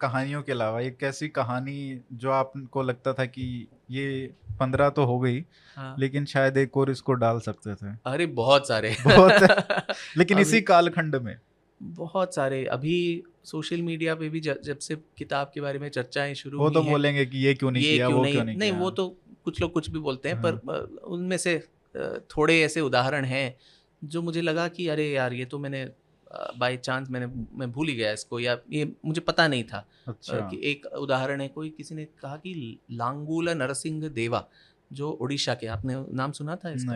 कहानियों के अलावा एक ऐसी कहानी जो आपको लगता था कि ये पंद्रह तो हो गई हाँ। लेकिन शायद एक और इसको डाल सकते थे। अरे बहुत सारे। बहुत। लेकिन [LAUGHS] इसी कालखंड में। बहुत सारे। अभी सोशल मीडिया पे भी जब से किताब के बारे में चर्चाएँ शुरू वो तो बोलेंगे कि ये क्यों नहीं ये किया क्यों वो नहीं, क्यों नहीं नहीं वो तो कुछ लोग कुछ भी बोलते हैं हाँ। पर उनमें से थोड़े ऐसे उदाहरण हैं जो मुझे लगा कि अरे यार ये तो मैंने बाई चांस मैंने मैं भूल ही गया इसको या ये मुझे पता नहीं था अच्छा। कि एक उदाहरण है कोई किसी ने कहा कि लांगूला नरसिंह देवा जो उड़ीसा के आपने नाम सुना था इसका।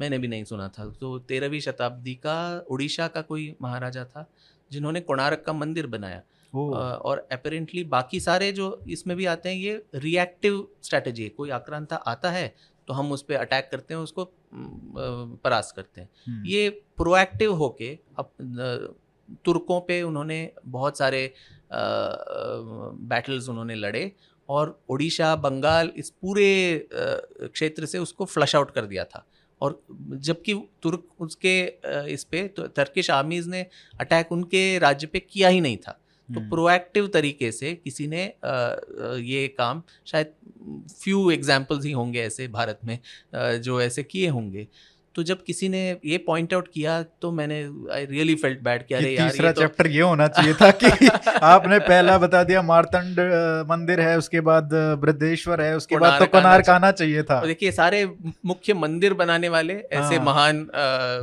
मैंने भी नहीं सुना था तो तेरहवीं शताब्दी का उड़ीसा का कोई महाराजा था जिन्होंने कोणार्क का मंदिर बनाया। और अपेरेंटली बाकी सारे जो इसमें भी आते हैं ये रिएक्टिव स्ट्रैटेजी है। कोई आक्रांता आता है तो हम उस पर अटैक करते हैं उसको परास्त करते हैं। हम्म। ये प्रोएक्टिव होके अब तुर्कों पे उन्होंने बहुत सारे बैटल्स उन्होंने लड़े और उड़ीसा बंगाल इस पूरे क्षेत्र से उसको फ्लश आउट कर दिया था। और जबकि तुर्क उसके इस पर तो तर्किश आर्मीज ने अटैक उनके राज्य पे किया ही नहीं था तो प्रोएक्टिव हम्म। तरीके से किसी ने ये काम शायद फ्यू एग्जाम्पल्स ही होंगे ऐसे भारत में जो ऐसे किए होंगे तो जब किसी ने ये पॉइंट आउट किया तो मैंने आई रियली फेल्ट बैड कि अरे यार तीसरा चैप्टर ये, तो... ये होना चाहिए था कि [LAUGHS] आपने पहला बता दिया मारतंड मंदिर है उसके बाद बृद्धेश्वर है उसके बाद तो कोणार्क आना चाहिए। था। देखिए सारे मुख्य मंदिर बनाने वाले ऐसे हाँ। महान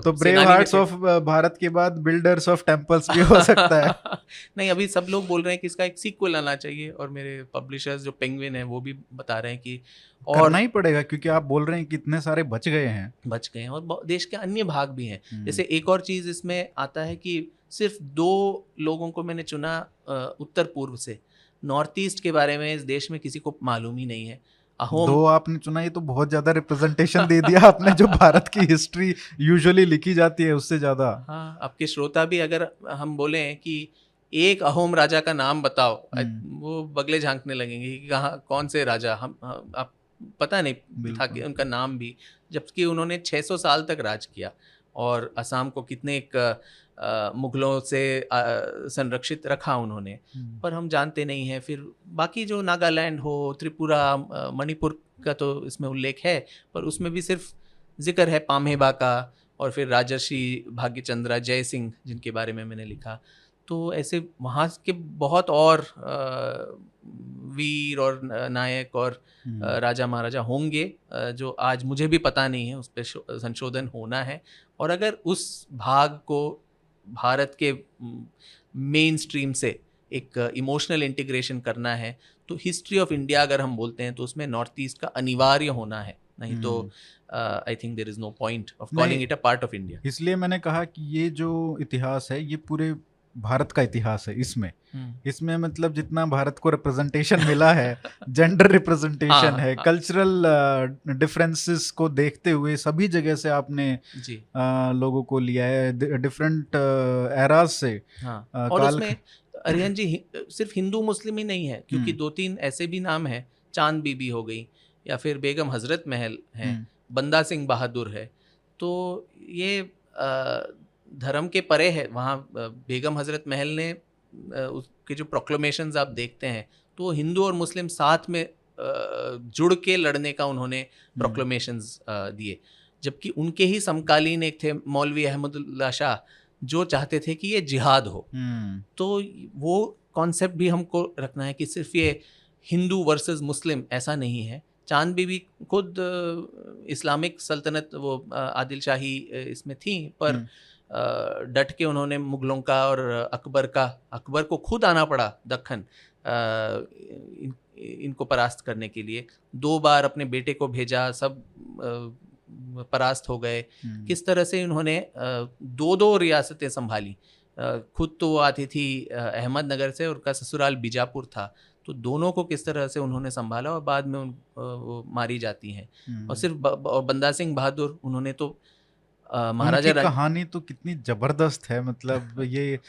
तो ब्रेव हार्ट्स ऑफ़ भारत के बाद बिल्डर्स ऑफ़ टेम्पल्स भी हो सकता है। [LAUGHS] नहीं अभी सब लोग बोल रहे हैं कि इसका एक सीक्वल आना चाहिए और मेरे पब्लिशर्स जो पेंगविन है वो भी बता रहे हैं कि और करना ही पड़ेगा क्योंकि आप बोल रहे हैं कि इतने सारे बच गए हैं। बच गए हैं और देश के अन्य भाग भी हैं। हम्म। जैसे एक और चीज़ इसमें आता है कि सिर्फ़ दो लोगों को मैंने चुना उत्तर पूर्व से। नॉर्थ ईस्ट के बारे में इस देश में किसी को मालूम ही नहीं है। अहोम दो आपने चुना ये तो बहुत ज़्यादा रिप्रेजेंटेशन दे दिया आपने जो भारत की [LAUGHS] हिस्ट्री यूजुअली लिखी जाती है उससे ज़्यादा। हाँ आपके श्रोता भी अगर हम बोले कि एक अहोम राजा का नाम बताओ हम्म। वो बगले झांकने लगेंगे कि कहाँ कौन से राजा? हम आप पता नहीं था कि उनका नाम भी जबकि उन्होंने 600 साल तक राज किया और असम को कितने एक मुगलों से संरक्षित रखा उन्होंने। हम्म। पर हम जानते नहीं हैं फिर बाकी जो नागालैंड हो त्रिपुरा मणिपुर का तो इसमें उल्लेख है पर उसमें भी सिर्फ़ ज़िक्र है पामेबा का और फिर राजर्षि भाग्यचंद्रा जय सिंह जिनके बारे में मैंने लिखा। तो ऐसे वहाँ के बहुत और वीर और नायक और हम्म, राजा महाराजा होंगे जो आज मुझे भी पता नहीं है उस पर संशोधन होना है। और अगर उस भाग को भारत के मेन स्ट्रीम से एक इमोशनल इंटीग्रेशन करना है तो हिस्ट्री ऑफ़ इंडिया अगर हम बोलते हैं तो उसमें नॉर्थ ईस्ट का अनिवार्य होना है। नहीं तो I think there is no point of calling it a part of India इसलिए मैंने कहा कि ये जो इतिहास है ये पूरे भारत का इतिहास है इसमें। इसमें मतलब जितना भारत को रिप्रेजेंटेशन मिला है [LAUGHS] जेंडर रिप्रेजेंटेशन हाँ, है हाँ। कल्चरल डिफरेंसेस को देखते हुए सभी जगह से आपने जी। अ, लोगों को लिया है। डिफरेंट एराज से हाँ। अ, और काल- अरिहन जी हि- सिर्फ़ हिंदू मुस्लिम ही नहीं है क्योंकि हम्म। दो तीन ऐसे भी नाम हैं चाँद बीबी हो गई या फिर बेगम हज़रत महल है हम्म, बंदा सिंह बहादुर है। तो ये धर्म के परे है वहाँ बेगम हज़रत महल ने उसके जो प्रोक्लोमेशन आप देखते हैं तो हिंदू और मुस्लिम साथ में जुड़ के लड़ने का उन्होंने प्रोक्लोमेशन दिए। जबकि उनके ही समकालीन एक थे मौलवी अहमदुल्ला शाह जो चाहते थे कि ये जिहाद हो। हम्म, तो वो कॉन्सेप्ट भी हमको रखना है कि सिर्फ़ ये हिंदू वर्सेस मुस्लिम ऐसा नहीं है। चाँद बीबी खुद इस्लामिक सल्तनत वो आदिल शाही इसमें थी पर हम्म। डट के उन्होंने मुगलों का और अकबर का अकबर को खुद आना पड़ा दखन इन, इनको परास्त करने के लिए। दो बार अपने बेटे को भेजा सब परास्त हो गए। हम्म, किस तरह से इन्होंने दो दो रियासतें संभाली। खुद तो वो आती थी अहमदनगर से और उनका ससुराल बीजापुर था। तो दोनों को किस तरह से उन्होंने संभाला और बाद में उन वो मारी जाती हैं। हम्म। और सिर्फ़ और बंदा सिंह बहादुर उन्होंने तो महाराजा रण- कहानी तो कितनी ज़बरदस्त है मतलब [LAUGHS] ये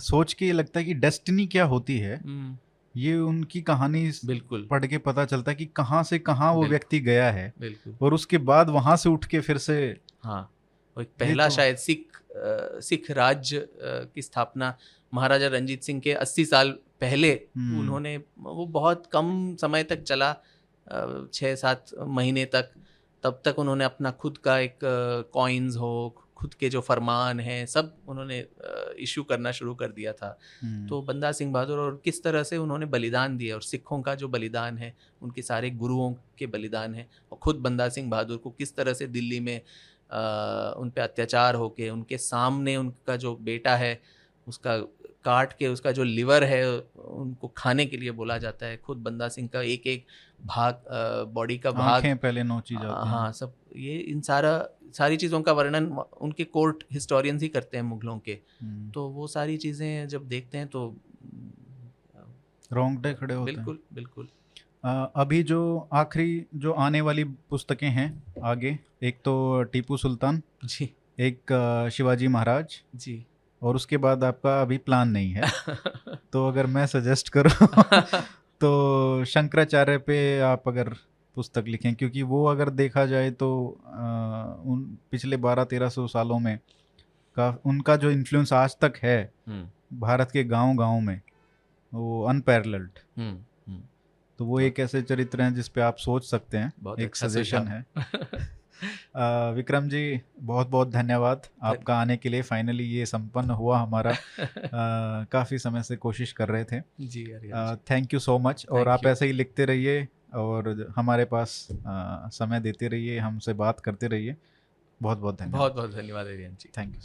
सोच के ये लगता है कि डेस्टिनी क्या होती है। हम्म, ये उनकी कहानी बिल्कुल। पढ़ के पता चलता है कि कहाँ से कहाँ वो व्यक्ति गया है और उसके बाद वहाँ से उठ के फिर से हाँ एक पहला तो- शायद सिख सिख राज्य की स्थापना महाराजा रंजीत सिंह के 80 साल पहले हम्म, उन्होंने वो बहुत कम समय तक चला छः सात महीने तक। तब तक उन्होंने अपना खुद का एक कॉइन्स हो खुद के जो फरमान हैं सब उन्होंने इशू करना शुरू कर दिया था। हम्म, तो बंदा सिंह बहादुर और किस तरह से उन्होंने बलिदान दिए और सिखों का जो बलिदान है उनके सारे गुरुओं के बलिदान है और खुद बंदा सिंह बहादुर को किस तरह से दिल्ली में अ, उन पर अत्याचार होके उनके सामने उनका जो बेटा है उसका काट के उसका जो लिवर है उनको खाने के लिए बोला जाता है। खुद बंदा सिंह का एक एक भाग बॉडी का भाग। पहले नोची जाती हैं। हाँ सब ये इन सारा सारी चीज़ों का वर्णन उनके कोर्ट हिस्टोरियंस ही करते हैं मुगलों के। हम्म, तो वो सारी चीज़ें जब देखते हैं तो रोंगटे खड़े होते हैं। बिल्कुल बिल्कुल। अभी जो आखिरी जो आने वाली पुस्तकें हैं आगे एक तो टीपू सुल्तान जी। एक शिवाजी महाराज जी। और उसके बाद आपका अभी प्लान नहीं है। [LAUGHS] तो अगर मैं सजेस्ट करूँ [LAUGHS] तो शंकराचार्य पे आप अगर पुस्तक लिखें क्योंकि वो अगर देखा जाए तो अ, उन पिछले बारह तेरह सौ सालों में का उनका जो इन्फ्लुएंस आज तक है हम्म, भारत के गाँव गाँव में वो अनपैरल्ड हम्म, हम्म, तो वो एक ऐसे चरित्र हैं जिस पे आप सोच सकते हैं एक अच्छा सजेशन है। [LAUGHS] [LAUGHS] विक्रम जी बहुत बहुत धन्यवाद आपका आने के लिए। फाइनली ये संपन्न हुआ हमारा। [LAUGHS] आ, काफ़ी समय से कोशिश कर रहे थे। जी थैंक यू सो। मच और आप ऐसे ही लिखते रहिए और हमारे पास आ, समय देते रहिए हमसे बात करते रहिए। बहुत बहुत धन्यवाद। बहुत बहुत धन्यवाद अरियन जी। Thank you